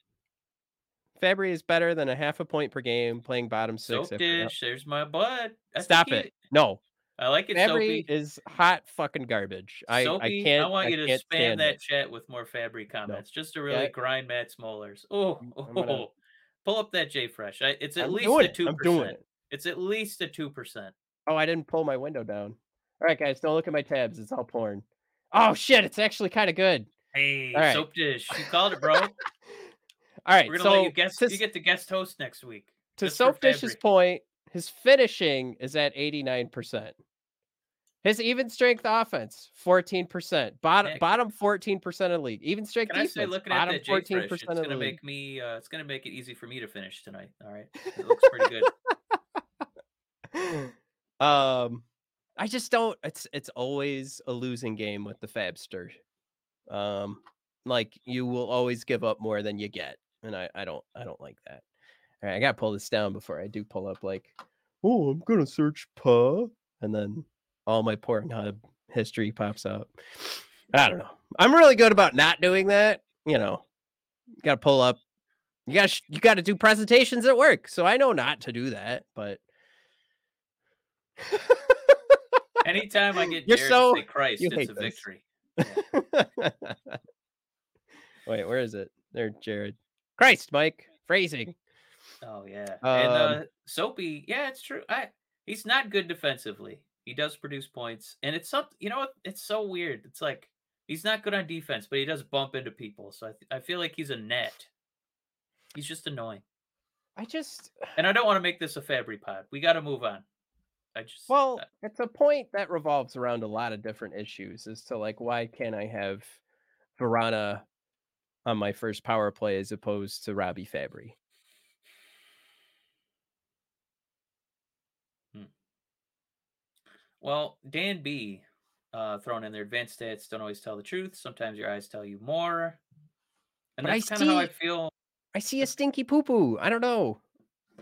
Fabbri is better than a half a point per game playing bottom six. Soap dish. There's my butt. I Stop it. No, I like it. Fabbri Soapy. is hot fucking garbage. I, Soapy, I can't. I want you to spam that it. chat with more Fabbri comments, just to really Yeah. grind Matt Smolers. Oh, oh, gonna- pull up that JFresh. It's at I'm least a two I'm doing percent. it. It's at least a two percent. Oh, I didn't pull my window down. All right, guys, don't look at my tabs. It's all porn. Oh shit, it's actually kind of good. Hey, right. soap dish. You called it, bro. All right, We're gonna so let you guess to, You get the guest host next week. to Soap Dish's point, his finishing is at 89%. His even strength offense, 14%. Bottom Nick. bottom 14% of the league. Even strength Can I defense, say, looking at bottom that 14% Fresh, it's of the gonna league. make me. Uh, it's gonna make it easy for me to finish tonight. All right, it looks pretty good. um I just don't it's it's always a losing game with the Fabster. Um like you will always give up more than you get. And I, I don't I don't like that. All right, I gotta pull this down before I do pull up like, oh, I'm gonna search pa and then all my Pornhub history pops up. I don't know. I'm really good about not doing that. You know, gotta pull up. You got to you got to do presentations at work, so I know not to do that. But Anytime I get You're Jared so- to say Christ, you it's a this. victory. Wait, where is it? There, Jared. Christ, Mike. Phrasing. Oh yeah, and Um, uh, Soapy, yeah, it's true. I he's not good defensively. He does produce points, and it's something. You know what? It's so weird. It's like he's not good on defense, but he does bump into people. So I, th- I feel like he's a net. He's just annoying, I just and I don't want to make this a Fabbri pod. We got to move on. I just well, it's a point that revolves around a lot of different issues as to like why can't I have Vrana on my first power play as opposed to Robbie Fabbri? well, Dan B. Uh, thrown in there. Advanced stats don't always tell the truth. Sometimes your eyes tell you more, and But that's kind of how I feel. I see a stinky poo poo. I don't know.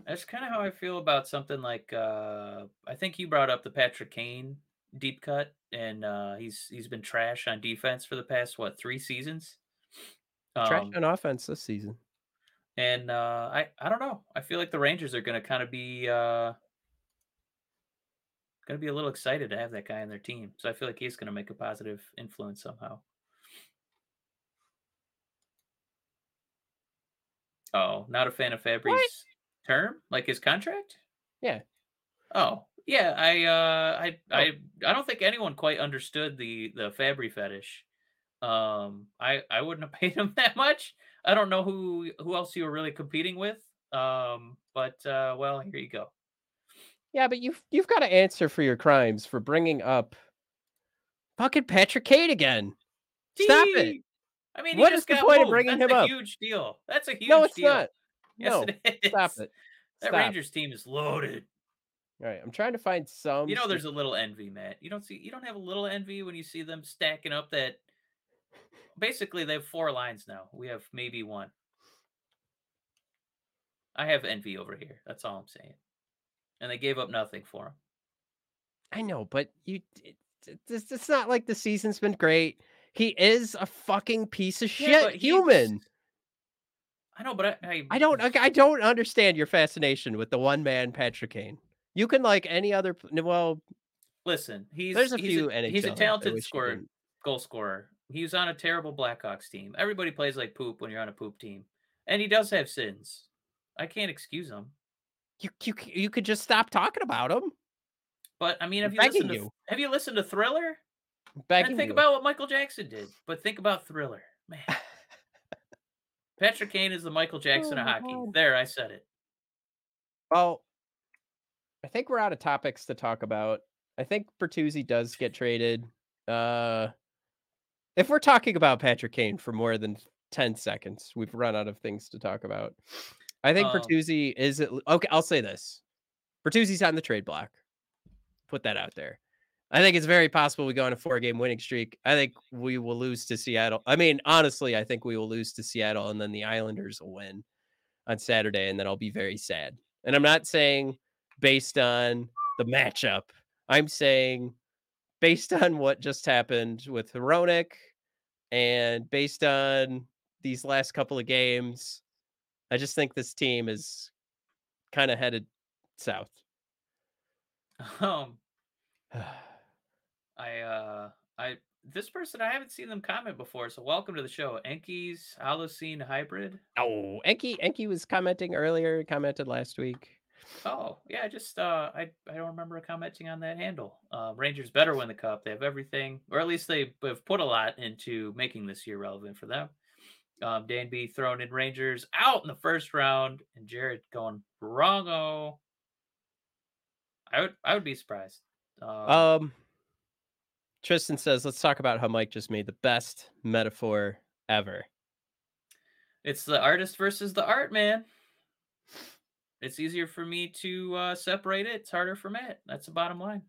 That's kind of how I feel about something like uh I think you brought up the Patrick Kane deep cut, and uh he's he's been trash on defense for the past what three seasons. Trash Um, on offense this season. and uh I I don't know. I feel like the Rangers are going to kind of be uh going to be a little excited to have that guy on their team. So I feel like he's going to make a positive influence somehow. Oh, not a fan of Fabbri's term, like his contract. Yeah. Oh, yeah. I uh I Oh. I I don't think anyone quite understood the the Fabbri fetish. Um I I wouldn't have paid him that much. I don't know who who else you were really competing with. Um but uh well, here you go. Yeah, but you've you've got to answer for your crimes for bringing up fucking Patrick Kane again. Stop it. I mean, What just the point of bringing That's him a up? huge deal. That's a huge No, it's deal. not. Yes, no, it is. stop it. That Stop. Rangers team is loaded. All right, I'm trying to find some. You know, there's a little envy, Matt. You don't see, you don't have a little envy when you see them stacking up that. Basically, they have four lines now. We have maybe one. I have envy over here. That's all I'm saying. And they gave up nothing for him. I know, but you. It, it- it's, it's not like the season's been great. He is a fucking piece of Yeah, shit he's- human. I know, but I, I, I don't. I I don't understand your fascination with the one man Patrick Kane. You can like any other. Well, listen. He's there's a he's few a, NHL. he's a talented scorer, goal scorer. He was on a terrible Blackhawks team. Everybody plays like poop when you're on a poop team, and he does have sins. I can't excuse him. You you you could just stop talking about him. But I mean, I'm have you listened to you. have you listened to Thriller? Begging and think you. about what Michael Jackson did, but think about Thriller, man. Patrick Kane is the Michael Jackson Oh of hockey. God. There, I said it. Well, I think we're out of topics to talk about. I think Bertuzzi does get traded. Uh if we're talking about Patrick Kane for more than 10 seconds, we've run out of things to talk about. I think Um, Bertuzzi is okay. I'll say this: Bertuzzi's on the trade block. Put that out there. I think it's very possible we go on a four-game winning streak. I think we will lose to Seattle. I mean, honestly, I think we will lose to Seattle, and then the Islanders will win on Saturday, and then I'll be very sad. And I'm not saying based on the matchup. I'm saying based on what just happened with Hronek and based on these last couple of games, I just think this team is kind of headed south. Um, I uh, I this person I haven't seen them comment before, so welcome to the show. Enki's Holocene Hybrid. Oh, Enki Enki was commenting earlier, commented last week. Oh yeah, I just uh, I I don't remember commenting on that handle. Uh, Rangers better win the cup. They have everything, or at least they have put a lot into making this year relevant for them. Um, Dan B thrown in Rangers out in the first round, and Jared going wrongo. I would I would be surprised. Um, Um Tristan says, let's talk about how Mike just made the best metaphor ever. It's the artist versus the art, man. It's easier for me to uh, separate it. It's harder for Matt. That's the bottom line.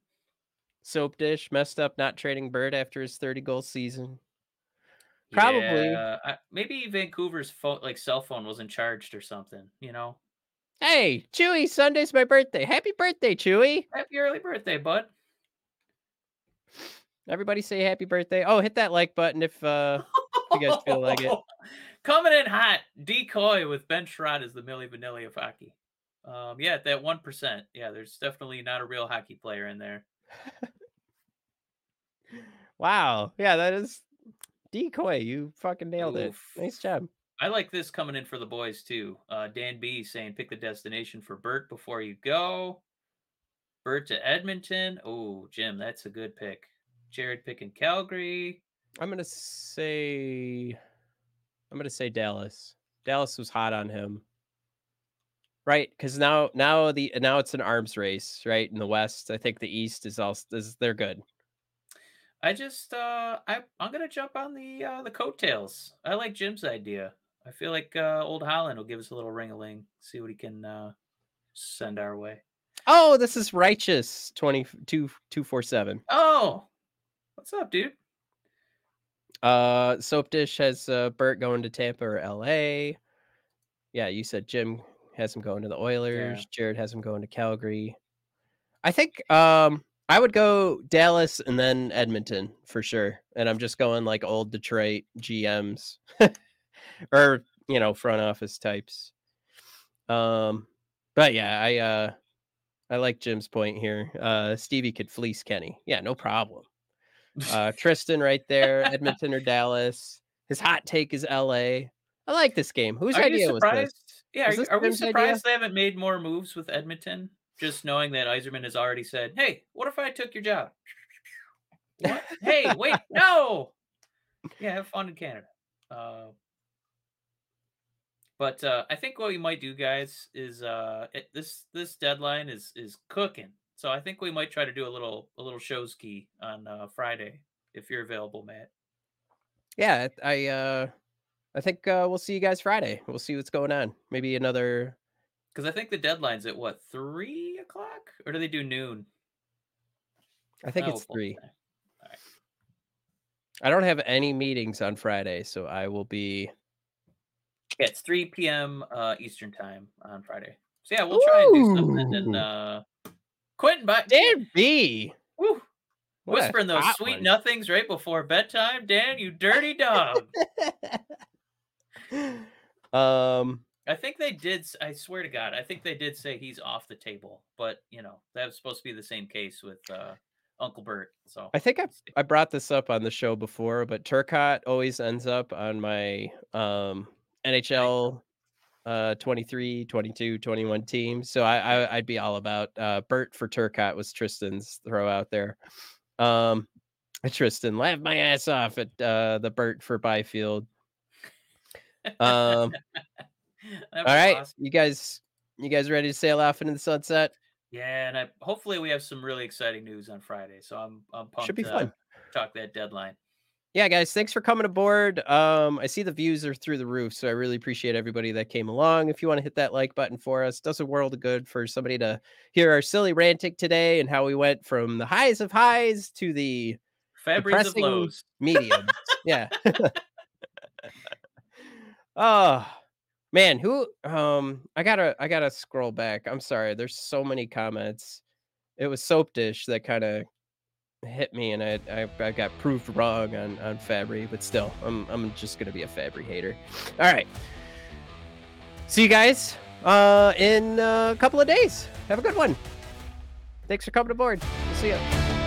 Soap dish messed up not trading Bird after his 30 goal season. Probably. Yeah, I, maybe Vancouver's phone, like cell phone, wasn't charged or something. You know. Hey, Chewy, Sunday's my birthday. Happy birthday, Chewy. Happy early birthday, bud. Everybody say happy birthday. Oh, hit that like button if uh you guys feel like it. Coming in hot, decoy with Ben Chiarot is the Milli Vanilli of hockey. Um, yeah, that one percent. Yeah, there's definitely not a real hockey player in there. Wow. Yeah, that is decoy. You fucking nailed it. Nice job. I like this coming in for the boys too. Uh, Dan B saying pick the destination for Bert before you go. Bert to Edmonton. Oh, Jim, that's a good pick. Jared picking Calgary. I'm gonna say I'm gonna say Dallas. Dallas was hot on him. Right, because now now the now it's an arms race, right? In the West. I think the East is also is they're good. I just uh I I'm gonna jump on the uh the coattails. I like Jim's idea. I feel like uh old Holland will give us a little ring a ling, see what he can uh send our way. Oh, this is righteous 22 247. Oh, what's up, dude? Uh Soap Dish has uh Bert going to Tampa or LA. Yeah, you said Jim has him going to the Oilers. Jared has him going to Calgary. I think um I would go Dallas and then Edmonton for sure. And I'm just going like old Detroit GMs or you know, front office types. Um but yeah, I uh I like Jim's point here. Uh Stevie could fleece Kenny. Yeah, no problem. Uh Tristan right there, Edmonton or Dallas. His hot take is LA. I like this game. Whose Are idea was this? surprised? Yeah, Was are, this are we Jim's idea? surprised they haven't made more moves with Edmonton? Just knowing that Yzerman has already said, "Hey, what if I took your job?" Hey, wait, no. Yeah, have fun in Canada. Uh, but uh, I think what we might do, guys, is uh, it, this this deadline is is cooking. So I think we might try to do a little a little shows key on uh, Friday if you're available, Matt. Yeah, I uh I think uh we'll see you guys Friday. We'll see what's going on. Maybe another Because I think the deadline's at what three o'clock, or do they do noon? I think Oh, it's three. day. I don't have any meetings on Friday, so I will be Yeah, it's 3 p.m. Uh, Eastern time on Friday. So yeah, we'll try and do something. And Ooh. uh, Quentin, but Dan B. woo, whispering those sweet one. nothings right before bedtime. Dan, you dirty dog. um I think they did. I swear to God, I think they did say he's off the table. But you know, that was supposed to be the same case with uh, Uncle Bert. So I think I. I brought this up on the show before, but Turcotte always ends up on my um NHL uh 23, 22, 21 team. So I, I I'd be all about uh Bert for Turcotte was Tristan's throw out there. Um Tristan, laughed my ass off at uh the Bert for Byfield. Um all right, awesome. you guys you guys ready to sail off into the sunset? Yeah, and I hopefully we have some really exciting news on Friday. So I'm I'm pumped Should be to fun. talk that deadline. Yeah, guys, thanks for coming aboard. Um, I see the views are through the roof, so I really appreciate everybody that came along. If you want to hit that like button for us, does a world of good for somebody to hear our silly ranting today and how we went from the highs of highs to the Fabbris of lows. medium. yeah. oh man, who um I gotta I gotta scroll back. I'm sorry, there's so many comments. It was soap dish that kind of hit me and I, I I got proved wrong on on Fabbri, but still, I'm I'm just gonna be a Fabbri hater. All right, see you guys uh in a couple of days. Have a good one. Thanks for coming aboard. We'll see you.